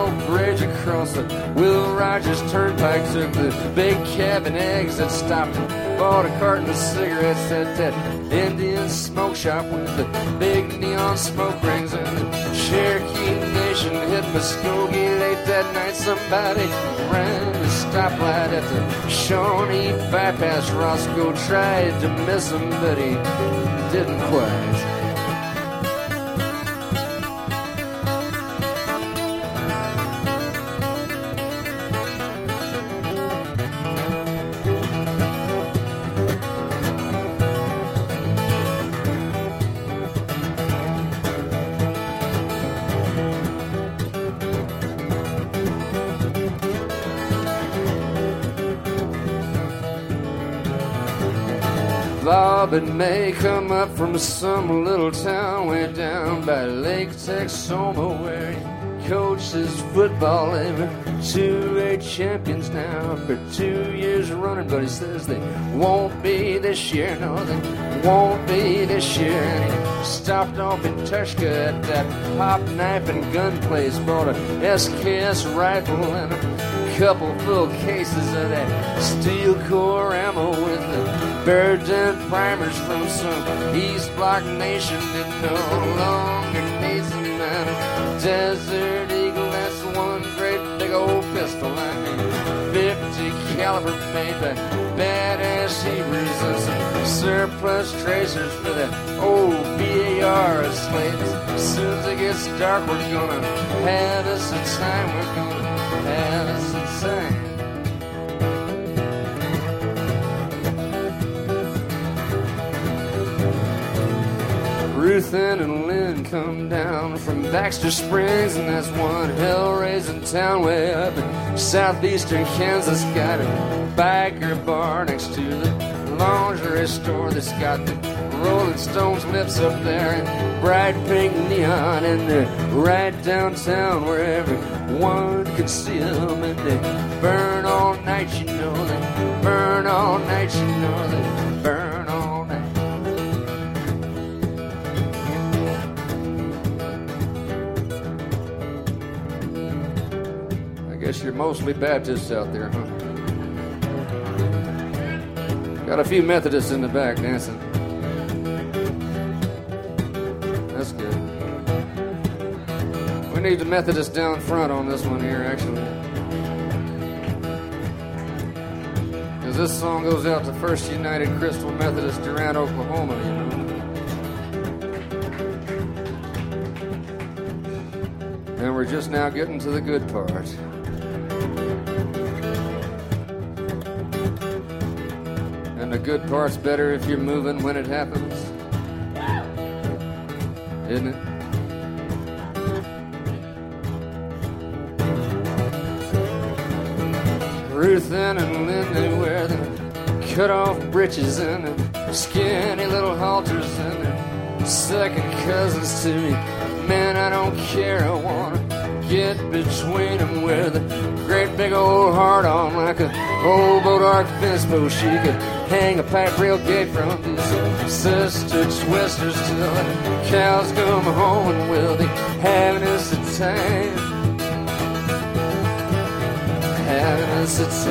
bridge across the Will Rogers Turnpike. Took the big cabin that stopped and bought a carton of cigarettes at that Indian smoke shop with the big neon smoke rings and the Cherokee Nation hit Muskogee late that night. Somebody ran the stoplight at the Shawnee bypass. Roscoe tried to miss him, but he didn't quite. Bob May come up from some little town way down by Lake Texoma where he coaches football every two A champions now for two years running, but he says they won't be this year. No, they won't be this year. And he stopped off in Tushka at that pop knife and gun place, bought a SKS rifle and a couple full cases of that steel core ammo with the birds and primers from some East Block nation that no longer needs a man. Desert Eagle, that's one great big old pistol. I mean, 50 caliber made by badass Hebrews and some surplus tracers for that old BAR slaves. As soon as it gets dark, we're gonna have us a time. We're gonna Ruthin and Lynn come down from Baxter Springs, and that's one hell-raising town way up in southeastern Kansas. Got a biker bar next to the lingerie store that's got the Rolling Stones lips up there and bright pink neon, and they're right downtown where everyone can see them, and they burn all night. You know they burn all night. You know they burn all night. I guess you're mostly Baptists out there, huh? Got a few Methodists in the back dancing. Need the Methodists down front on this one here, actually. Because this song goes out to First United Crystal Methodist Durant, Oklahoma, you know. And we're just now getting to the good part. And the good part's better if you're moving when it happens. Isn't it? Ann and Linda wear the cut off breeches and the skinny little halters and they're second cousins to me. Man, I don't care, I wanna get between them with a great big old heart on like a old Bodark fence post. She could hang a pipe real gay from these sister twisters till the cows come home and we'll be having us a time us.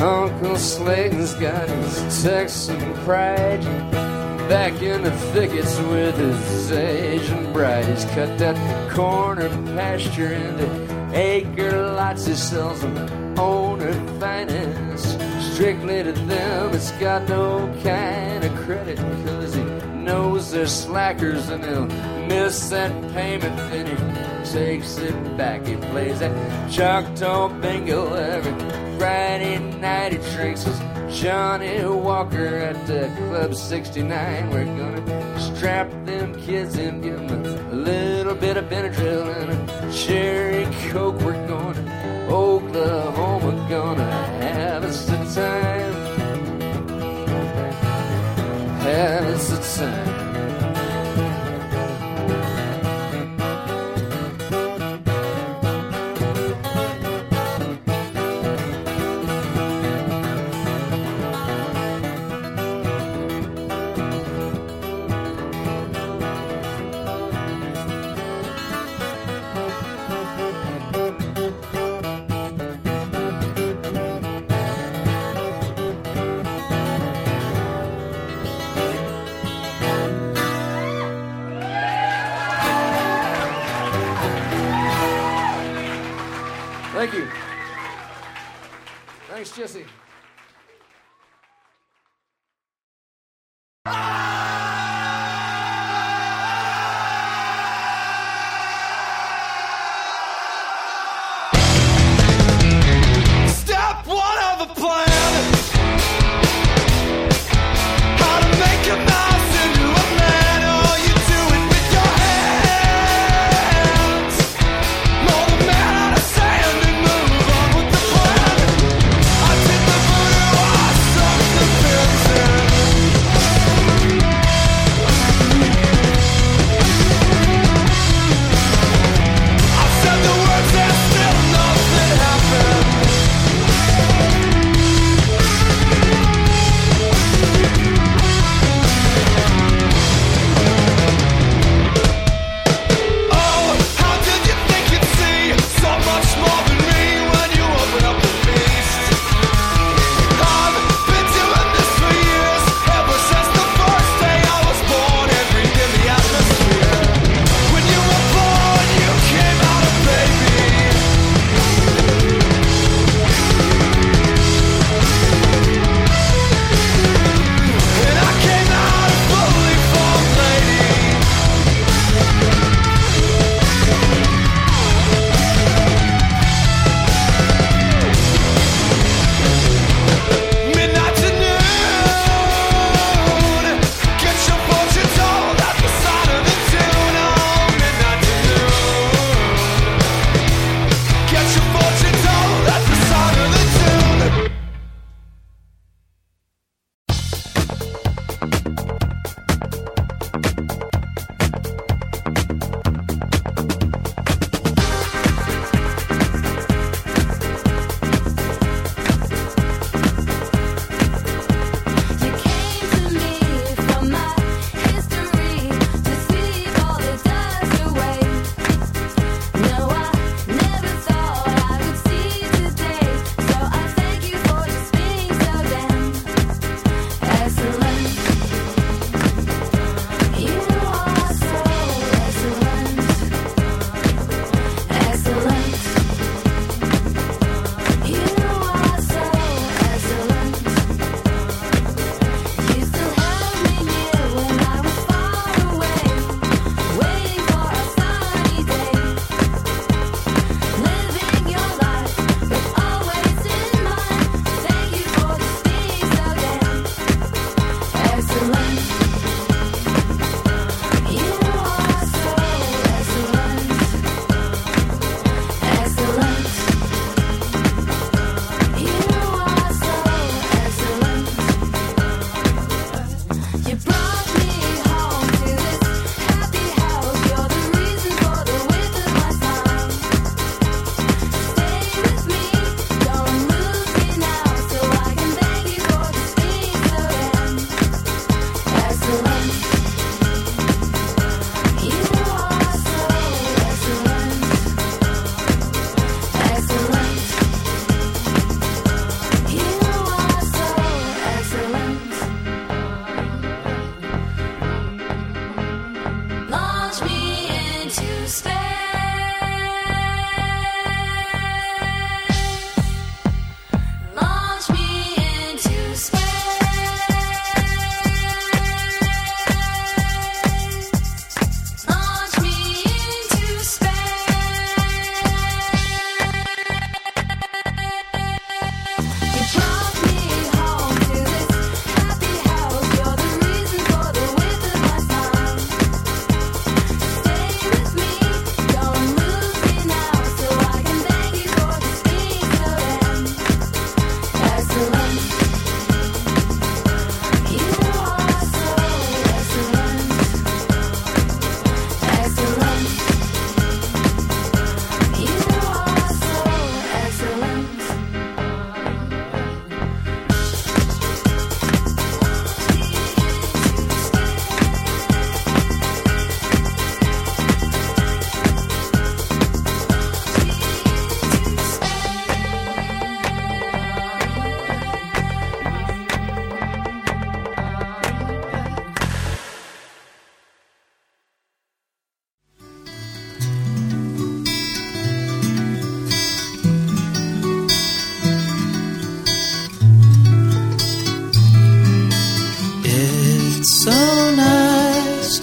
Uncle Slayton's got his Texan pride. Back in the thickets with his Asian bride. He's cut that corner pasture into acre lots. He sells them owner finance. Strictly to them, it's got no kind of credit. Cause he knows they're slackers and they'll miss that payment. Then he takes it back. He plays that Choctaw bingo every Friday night. He drinks his Johnnie Walker at the Club 69. We're gonna strap them kids in, give them a little bit of Benadryl and a cherry coke. We're going to Oklahoma, gonna have us a time. Have us a time. Thanks,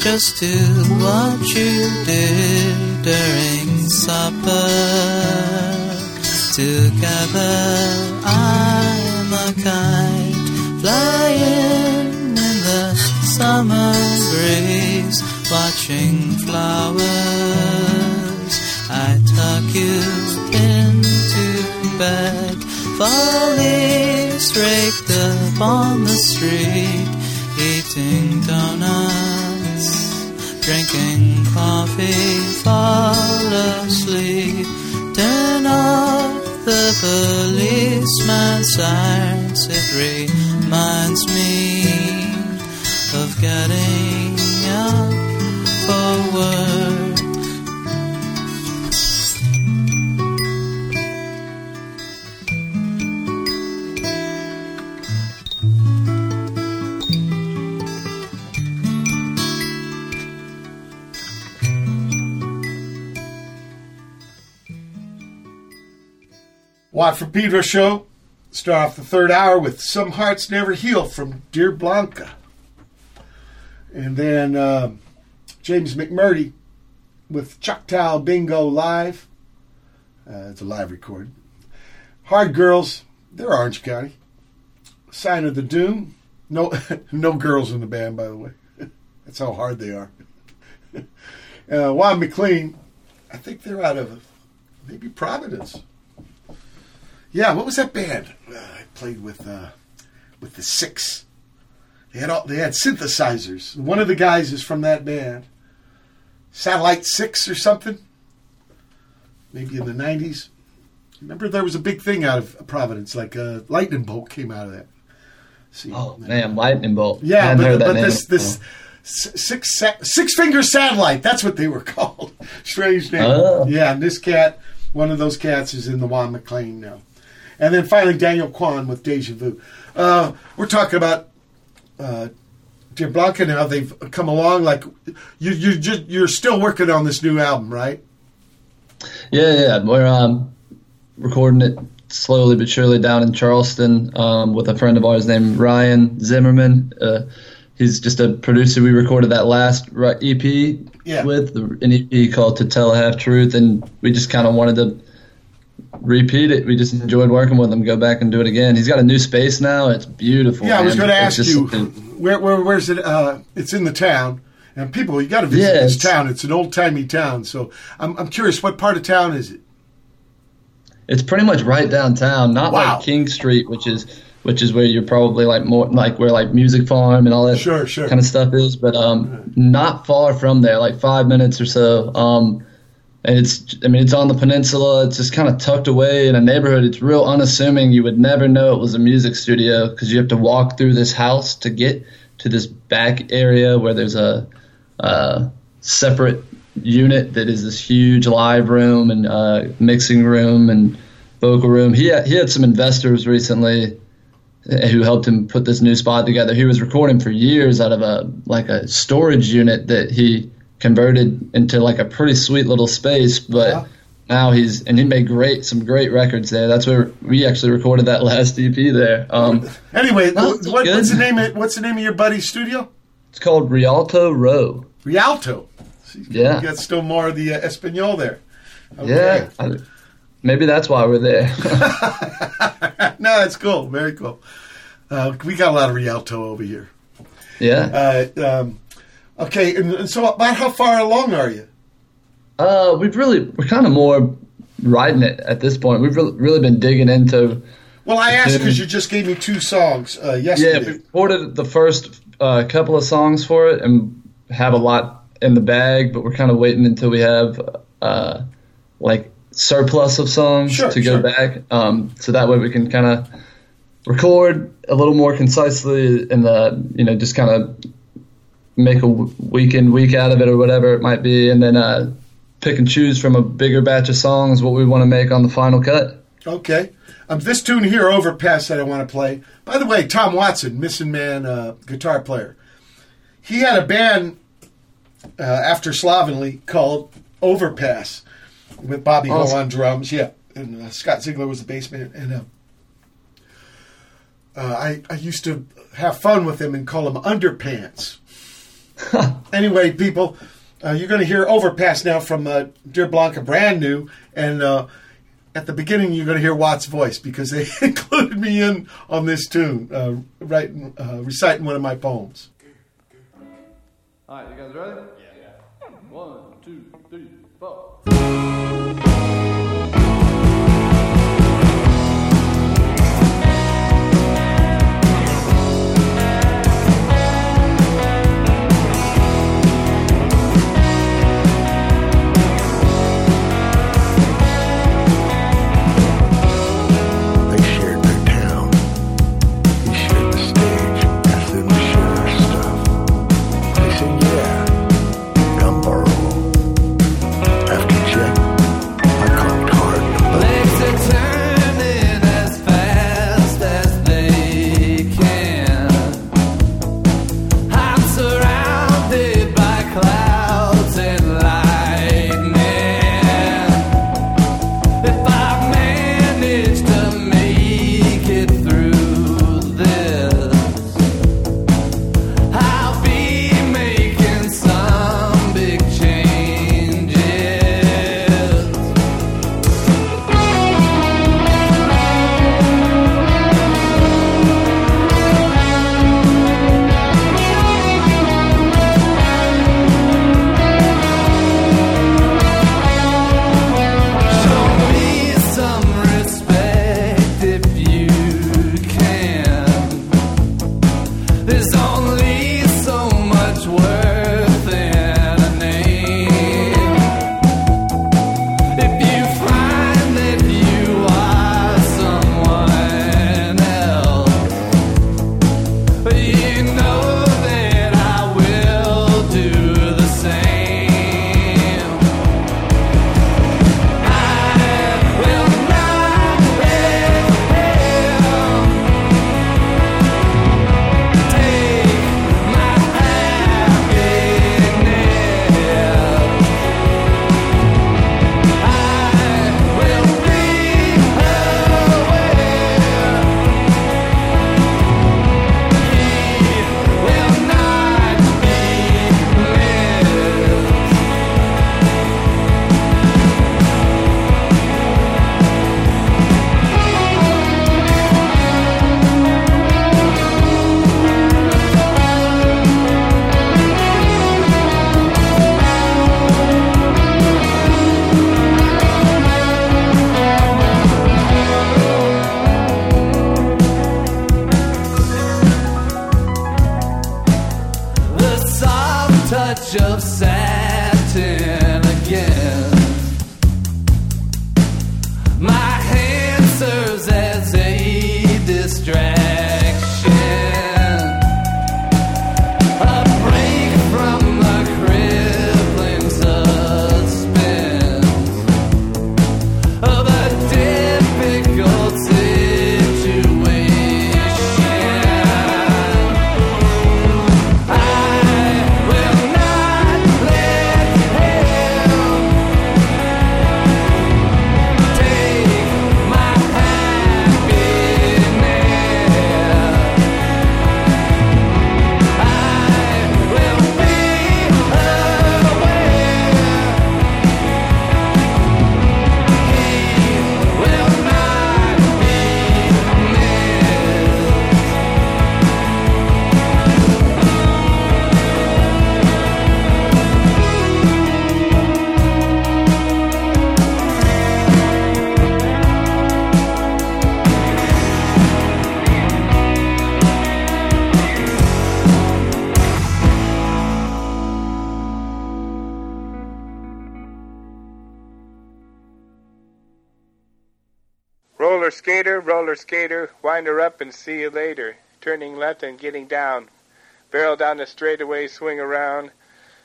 just to watch you do during supper. Together I'm a kite flying in the summer breeze, watching flowers. Fall asleep. Turn off the policeman's sirens. It Pedro show. Start off the third hour with Some Hearts Never Heal from Dear Blanca. And then uh, James McMurtry with Choctaw Bingo Live. Uh, it's a live record. Hard Girls, they're Orange County. Sign of the Dune. No, [laughs] no girls in the band, by the way. [laughs] That's how hard they are. [laughs] uh, Juan MacLean, I think they're out of maybe Providence. Yeah, what was that band? Uh, I played with uh, with the Six. They had all, they had synthesizers. One of the guys is from that band, Satellite Six or something. Maybe in the nineties. Remember, there was a big thing out of Providence, like a lightning bolt came out of that. See, Oh man, lightning bolt. Yeah, but, but this this before. six six finger satellite. That's what they were [laughs] called. Strange name. Oh. Yeah, and this cat, one of those cats, is in the Juan MacLean now. And then finally, Daniel Kwon with Deja Vu. Uh, we're talking about uh, Dear Blanca now. They've come along. Like you, you just you're still working on this new album, right? Yeah, yeah. We're um, recording it slowly but surely down in Charleston um, with a friend of ours named Ryan Zimmerman. Uh, he's just a producer. We recorded that last EP Yeah. with an EP called "To Tell a Half Truth," and we just kind of wanted to repeat it. We just enjoyed working with him. Go back and do it again. He's got a new space now. It's beautiful. Yeah, I was going to ask you where, where where's it? Uh, it's in the town, and people, you got to visit Yeah, this it's- town. It's an old timey town. So I'm I'm curious, what part of town is it? It's pretty much right downtown, not Wow. like King Street, which is which is where you're probably like more like where like Music Farm and all that Sure, sure. kind of stuff is, but um, not far from there, like five minutes or so. Um, and it's I mean it's on the peninsula. It's just kind of tucked away in a neighborhood. It's real unassuming. You would never know it was a music studio because you have to walk through this house to get to this back area where there's a, uh separate unit that is this huge live room and uh, mixing room and vocal room. He had, he had some investors recently uh, who helped him put this new spot together. He was recording for years out of a like a storage unit that he converted into like a pretty sweet little space, but Yeah. now he's and he made great some great records there. That's where we actually recorded that [laughs] last EP there. Um, Anyway, No, what, what's the name? Of, what's the name of your buddy's studio? it's called Rialto Row. Rialto. See, Yeah. you got still more of the uh, Espanol there. Yeah, I, maybe that's why we're there. [laughs] no, that's cool. Very cool. Uh, we got a lot of Rialto over here. yeah. Uh, um, okay, and, and so about how far along are you? Uh, we've really we're kind of more riding it at this point. We've really, really been digging into. Well, I asked because you just gave me two songs uh, Yeah, yesterday. we recorded the first uh, couple of songs for it and have a lot in the bag, but we're kind of waiting until we have uh, like surplus of songs Sure, to go sure. back. Um, so that way we can kind of record a little more concisely and uh, you know just kind of make a week in week out of it or whatever it might be, and then uh, pick and choose from a bigger batch of songs what we want to make on the final cut. Okay. Um, this tune here, Overpass, that I want to play. By the way, Tom Watson, Missingmen uh, guitar player, he had a band uh, after Slovenly called Overpass with Bobby Ho on drums. Yeah. And uh, Scott Ziegler was the bass man. And uh, uh, I, I used to have fun with him and call him Underpants. [laughs] anyway, people, uh, you're going to hear Overpass now from uh, Dear Blanca, brand new. And uh, at the beginning, you're going to hear Watt's voice because they [laughs] included me in on this tune, uh, writing, uh, reciting one of my poems. All right, you guys ready? Yeah. One, two, three, four. Wind her up and see you later. Turning left and getting down. Barrel down the straightaway, swing around.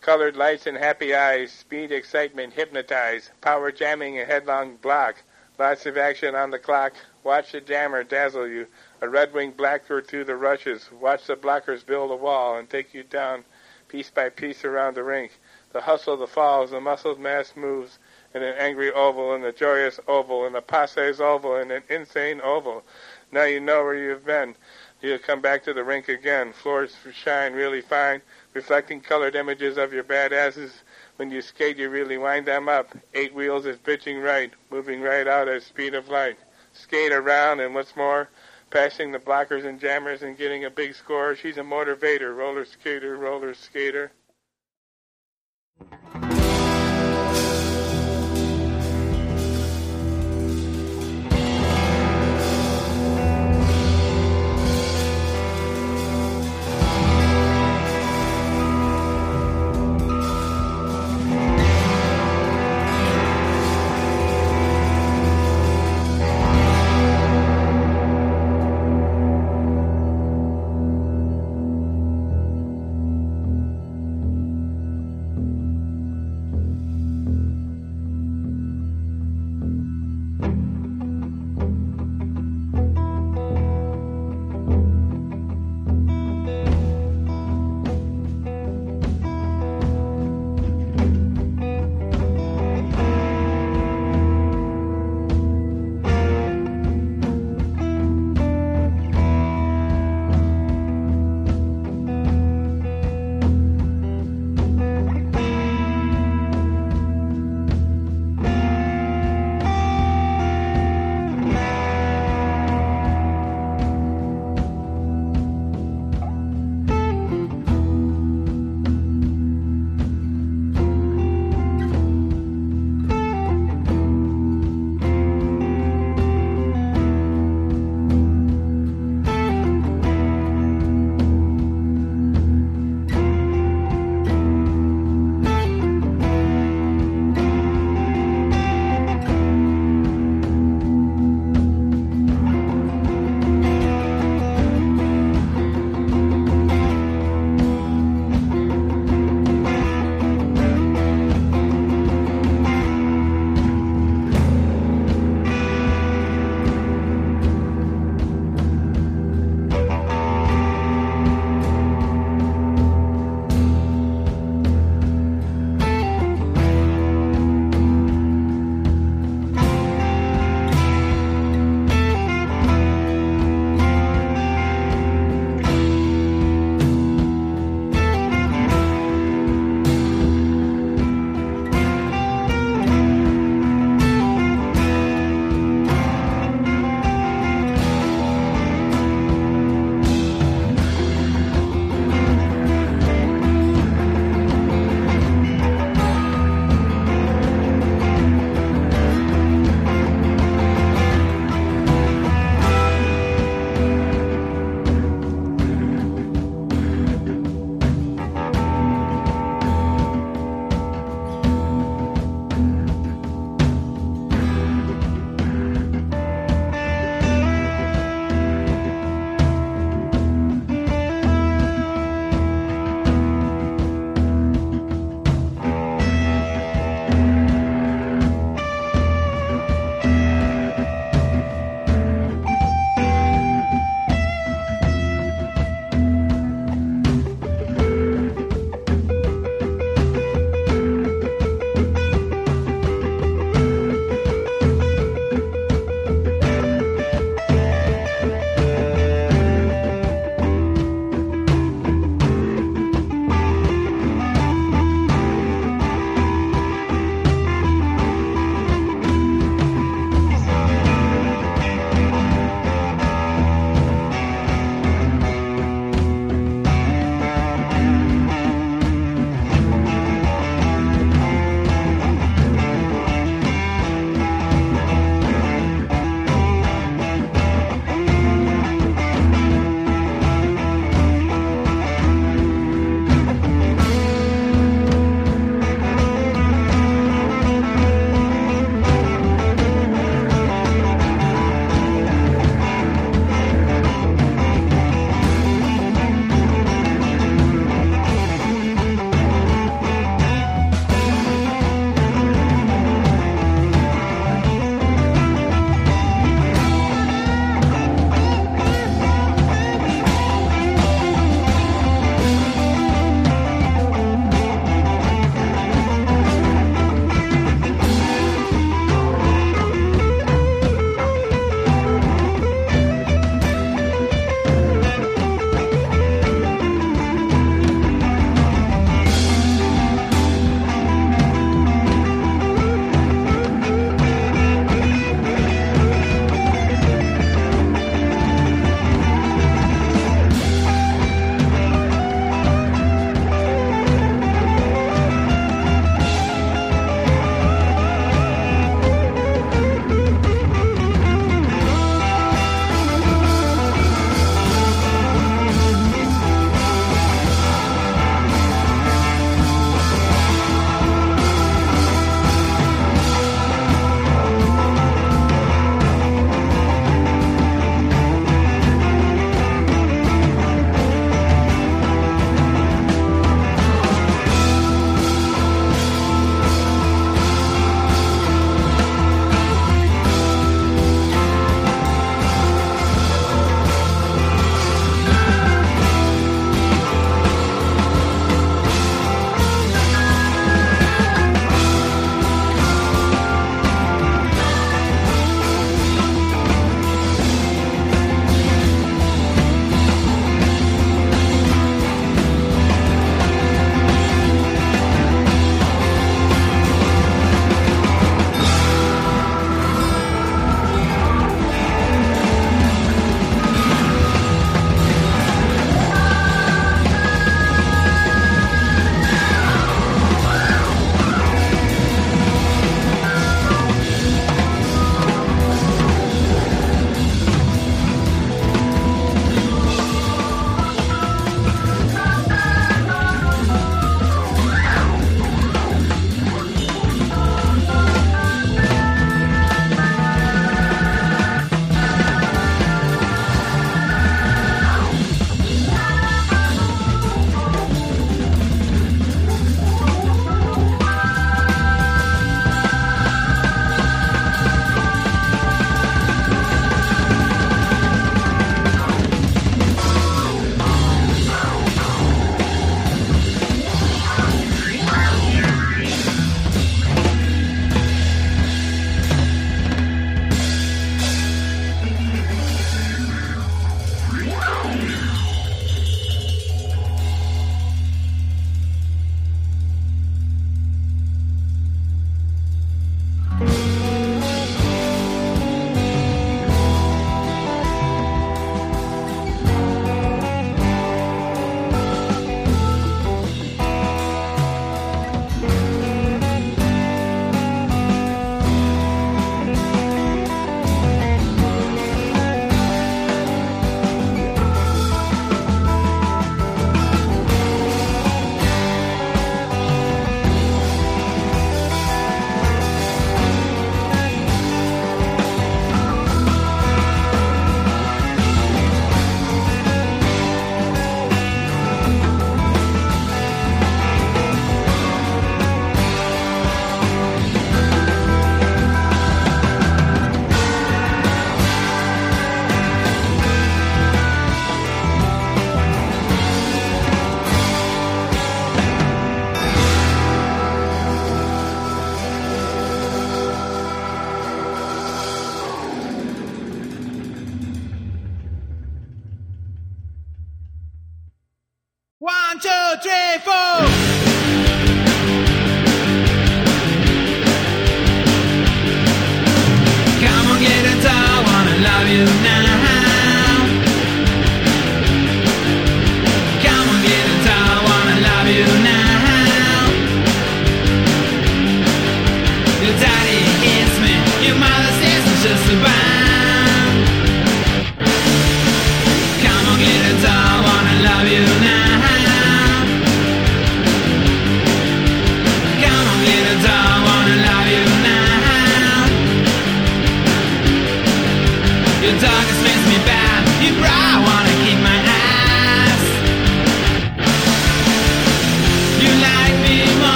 Colored lights and happy eyes. Speed, excitement, hypnotize. Power jamming a headlong block. Lots of action on the clock. Watch the jammer dazzle you. A red winged blackbird through the rushes. Watch the blockers build a wall and take you down piece by piece around the rink. The hustle, the falls, the muscled mass moves in an angry oval, in a joyous oval, in a passe's oval, in an insane oval. Now you know where you've been. You'll come back to the rink again. Floors shine really fine, reflecting colored images of your badasses. When you skate, you really wind them up. Eight wheels is bitching right, moving right out at speed of light. Skate around, and what's more, passing the blockers and jammers and getting a big score. She's a motivator, roller skater, roller skater.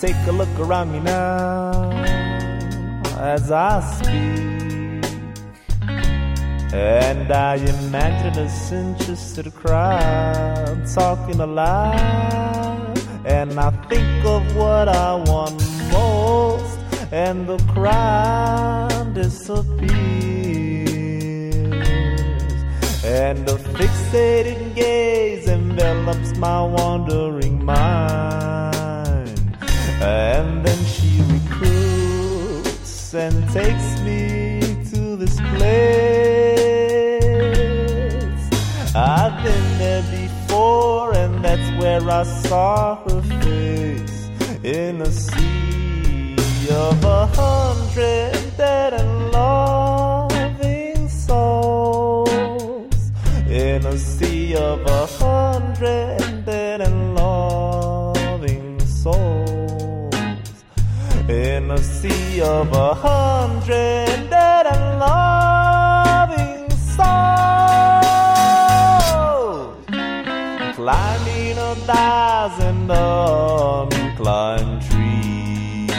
Take a look around me now as I speak. And I imagine a interested crowd talking aloud. And I think of what I want most, and the crowd disappears. And the fixated gaze envelops my wandering mind. And then she recruits and takes me to this place. I've been there before, and that's where I saw her face in a sea of a hundred dead and loving souls. In a sea of a hundred sea of a hundred dead and loving souls. Climbing a thousand unclimbed trees.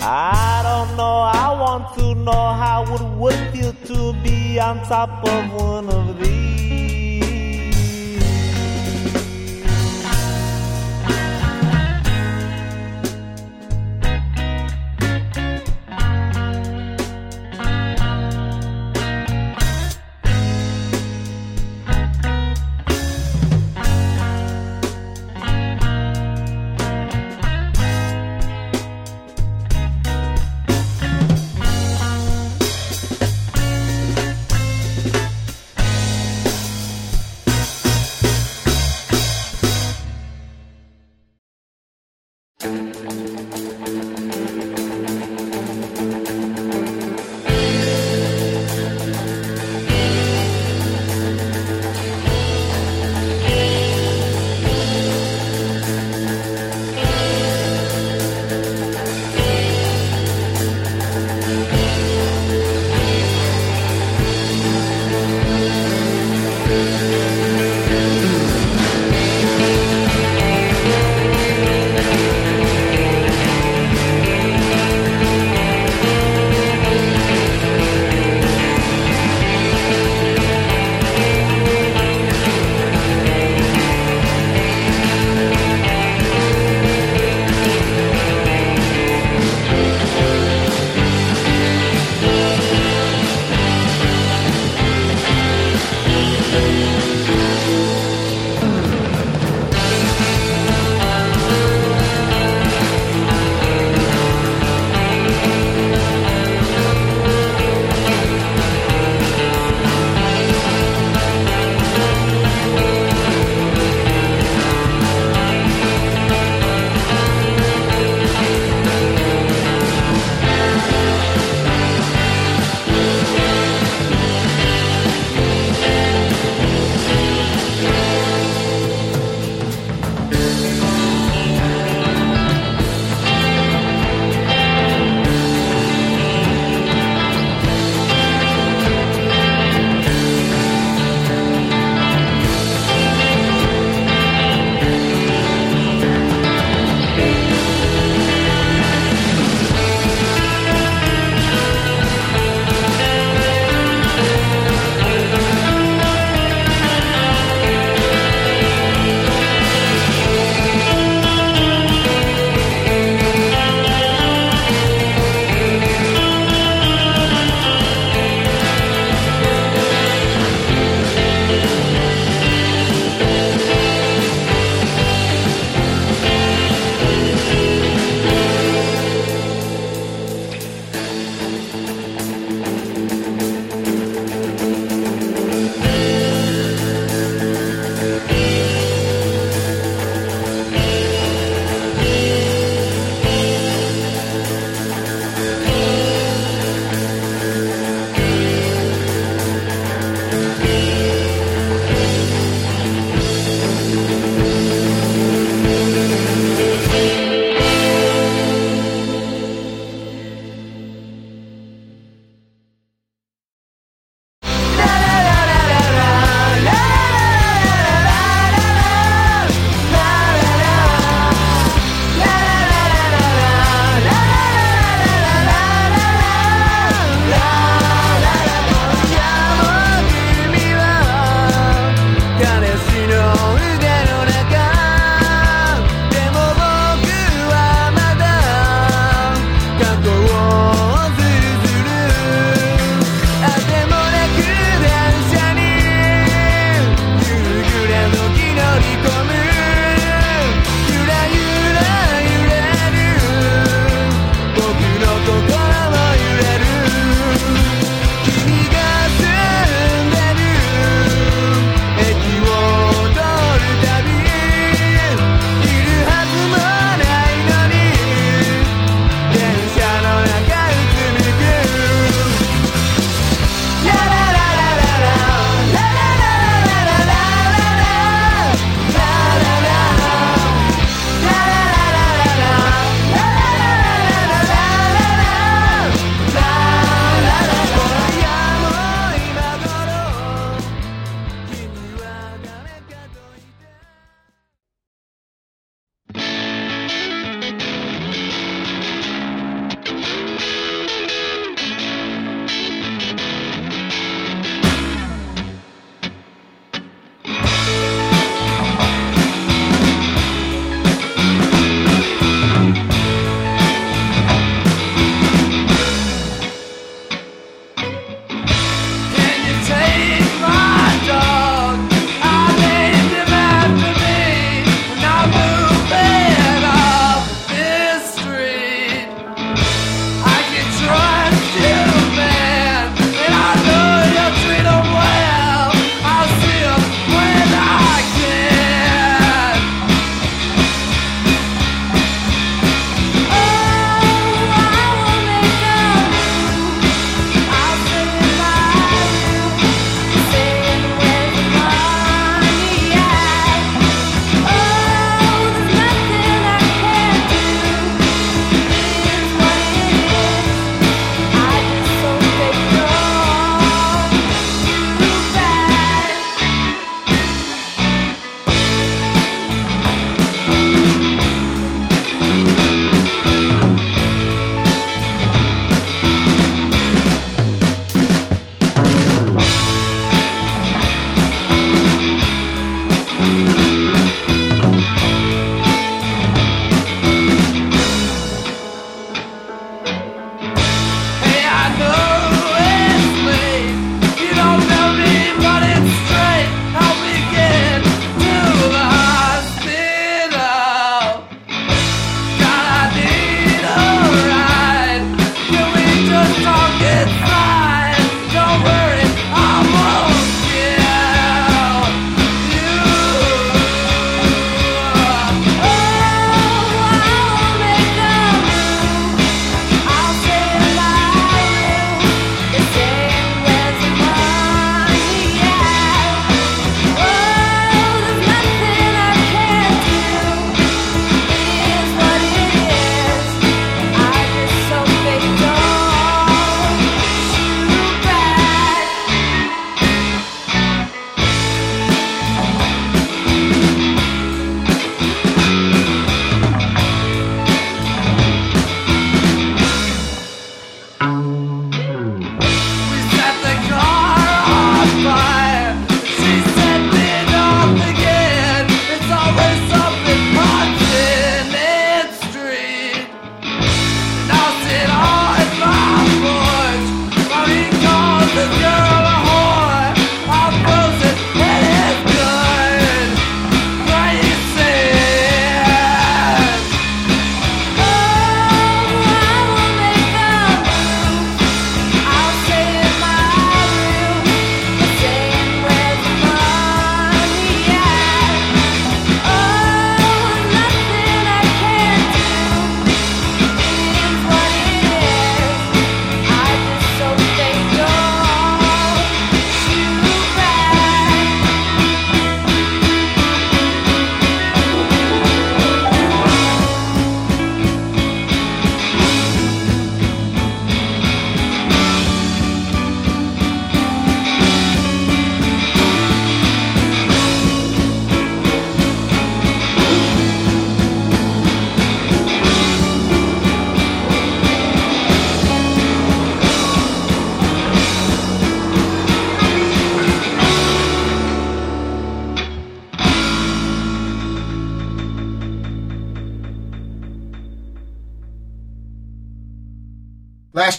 I don't know, I want to know how it would feel to be on top of one of these.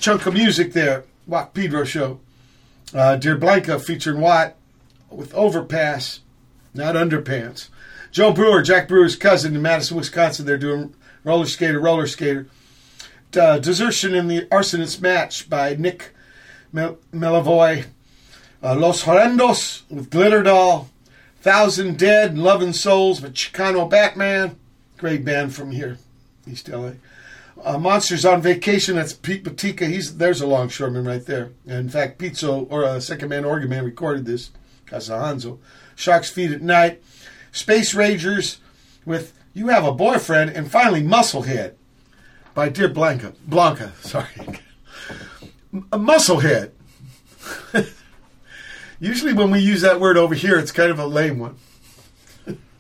Chunk of music there, Watt Pedro show. Uh, Dear Blanca featuring Watt with Overpass. not underpants. Joe Brewer, Jack Brewer's cousin in Madison, Wisconsin. They're doing roller skater, roller skater. Uh, Desertion in the Arsonist match by Nick Mel- Millevoi. Uh, Los Horrendos with Glitter Doll. Thousand Dead and Loving Souls with Chicano Batman. Great band from here, East LA. Uh, Monsters on Vacation. That's Pete Batika. He's there's a longshoreman right there. In fact, Pizzo or uh, Second Man Organ Man recorded this. Casahanzo. Sharks Feed at Night. Space Ragerz with You Have a Boyfriend, and finally Musclehead by Dear Blanca. Blanca, [laughs] sorry. A musclehead. [laughs] Usually, when we use that word over here, it's kind of a lame one.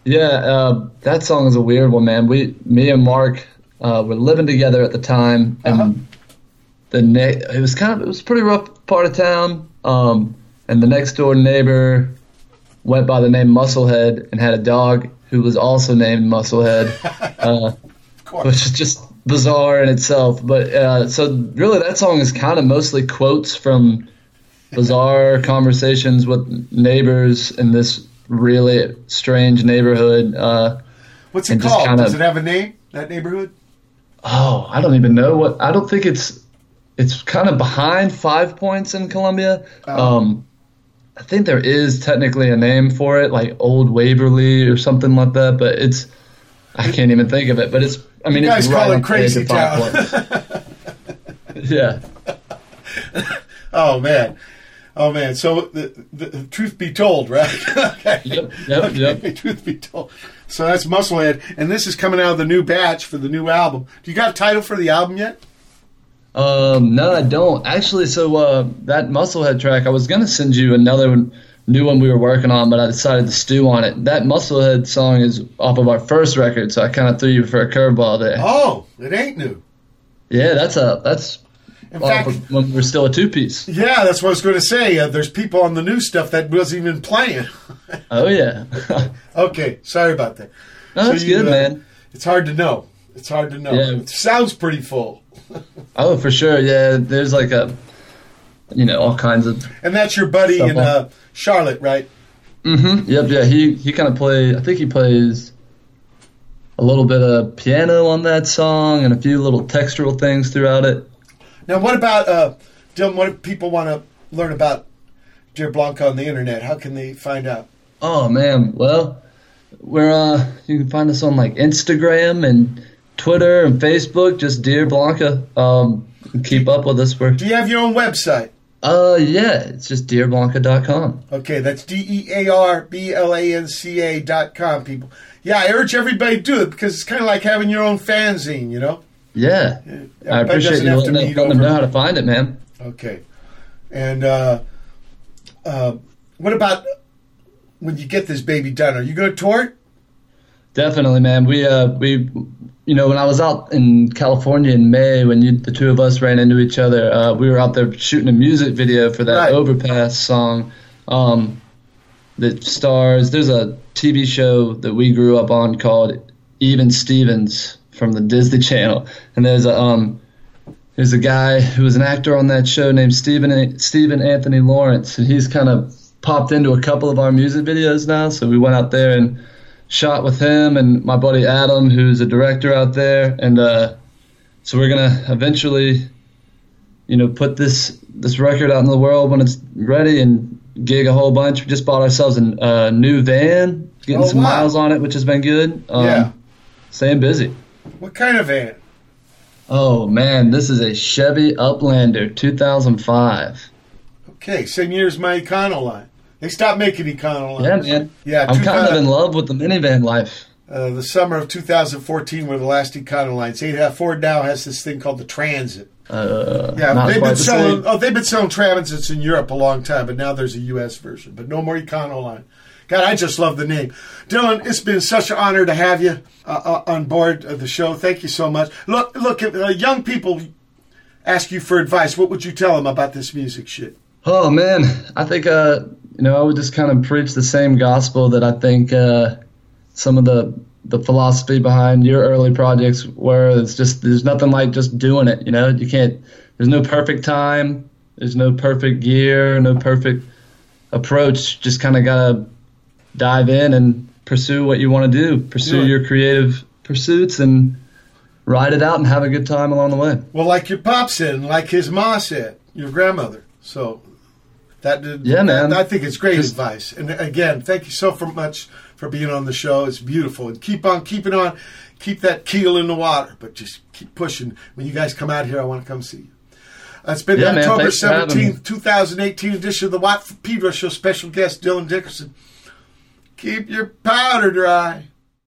Yeah, uh, that song is a weird one, man. We, me and Mark, uh, were living together at the time, and the ne- it was kind of it was a pretty rough part of town. Um, and the next door neighbor went by the name Musclehead and had a dog who was also named Musclehead, [laughs] uh, which is just bizarre in itself. But uh, so really, that song is kind of mostly quotes from bizarre [laughs] conversations with neighbors in this really strange neighborhood. Uh, What's it called? kind Does it have a name? That neighborhood? Oh, I don't even know what. I don't think it's. It's kind of behind Five Points in Columbia. Oh. Um, I think there is technically a name for it, like Old Waverly or something like that. But it's. I can't even think of it. But it's. I mean, you guys it's call right it on the edge Crazy Town. [laughs] Yeah. Oh man, oh man. So the, the, the truth be told, right? [laughs] okay. Yep. Yep. Okay, [laughs] Truth be told. So that's Musclehead, and this is coming out of the new batch for the new album. Do you got a title for the album yet? Um, no, I don't actually. So uh, that Musclehead track, I was gonna send you another one, new one we were working on, but I decided to stew on it. That Musclehead song is off of our first record, so I kind of threw you for a curveball there. Oh, it ain't new. Yeah, that's a that's In off fact- when we're still a two piece. Yeah, that's what I was going to say. Uh, there's people on the new stuff that wasn't even playing. [laughs] Oh yeah. [laughs] okay, sorry about that. No, that's good, man. It's hard to know. It's hard to know. Yeah. It sounds pretty full. [laughs] Oh, for sure. Yeah, there's like a, you know, all kinds of. And that's your buddy in uh, Charlotte, right? Mm-hmm. Yep. Yeah. He he kind of plays. I think he plays a little bit of piano on that song and a few little textural things throughout it. Now, what about uh, Dylan? What if people want to learn about Dear Blanca on the internet? How can they find out? Oh man. Well, we're uh, you can find us on like Instagram and Twitter and Facebook. Just Dear Blanca. Um, keep up with us. We're Do you have your own website? uh, yeah. It's just dearblanca.com. Okay, that's D E A R B L A N C A dot com, people. Yeah, I urge everybody to do it because it's kind of like having your own fanzine, you know? Yeah. I appreciate you letting, them- letting them know how to find it, man. Okay. And uh, uh, what about when you get this baby done? Are you going to tour it? Definitely, man. We uh we you know when I was out in California in May when you the two of us ran into each other, uh, we were out there shooting a music video for that Right. Overpass song. Um, that stars. There's a TV show that we grew up on called Even Stevens from the Disney Channel, and there's a um there's a guy who was an actor on that show named Steven Steven Anthony Lawrence, and he's kind of popped into a couple of our music videos now. So we went out there and shot with him and my buddy Adam, who's a director out there, and uh, so we're gonna eventually, you know, put this this record out in the world when it's ready and gig a whole bunch. We just bought ourselves a uh, new van, getting Oh, some wow. miles on it, which has been good. Um, Yeah. staying busy. What kind of van? Oh man, this is a Chevy Uplander 2005. Okay, same year as my Econoline. They stopped making Econoline. Yeah, man. Yeah, I'm kind of in love with the minivan life. Uh, the summer of 2014 were the last Econoline. They have Ford now has this thing called the Transit. Uh, Yeah, they've been selling. Oh, they've been selling Transits in Europe a long time, but now there's a U.S. version. But no more Econoline. God, I just love the name, Dylan. It's been such an honor to have you uh, uh, on board of the show. Thank you so much. Look, look, if uh, young people ask you for advice, what would you tell them about this music shit? Oh man, I think uh, you know I would just kind of preach the same gospel that I think uh, some of the the philosophy behind your early projects where It's just there's nothing like just doing it. You know, you can't. There's no perfect time. There's no perfect gear. No perfect approach. Just kind of gotta dive in and pursue what you want to do, pursue it. your creative pursuits, and ride it out and have a good time along the way. Well, like your pop said, and like his ma said, your grandmother. So that did, Yeah, man. I think it's great Just- advice. And again, thank you so for much for being on the show. It's beautiful, and keep on keeping on. Keep that keel in the water, but just keep pushing. When you guys come out here, I want to come see you. It's been Yeah. October Thanks for having me. seventeenth, two thousand eighteen edition of the Watt Pedro Show. Special guest Dylan Dickerson. Keep your powder dry.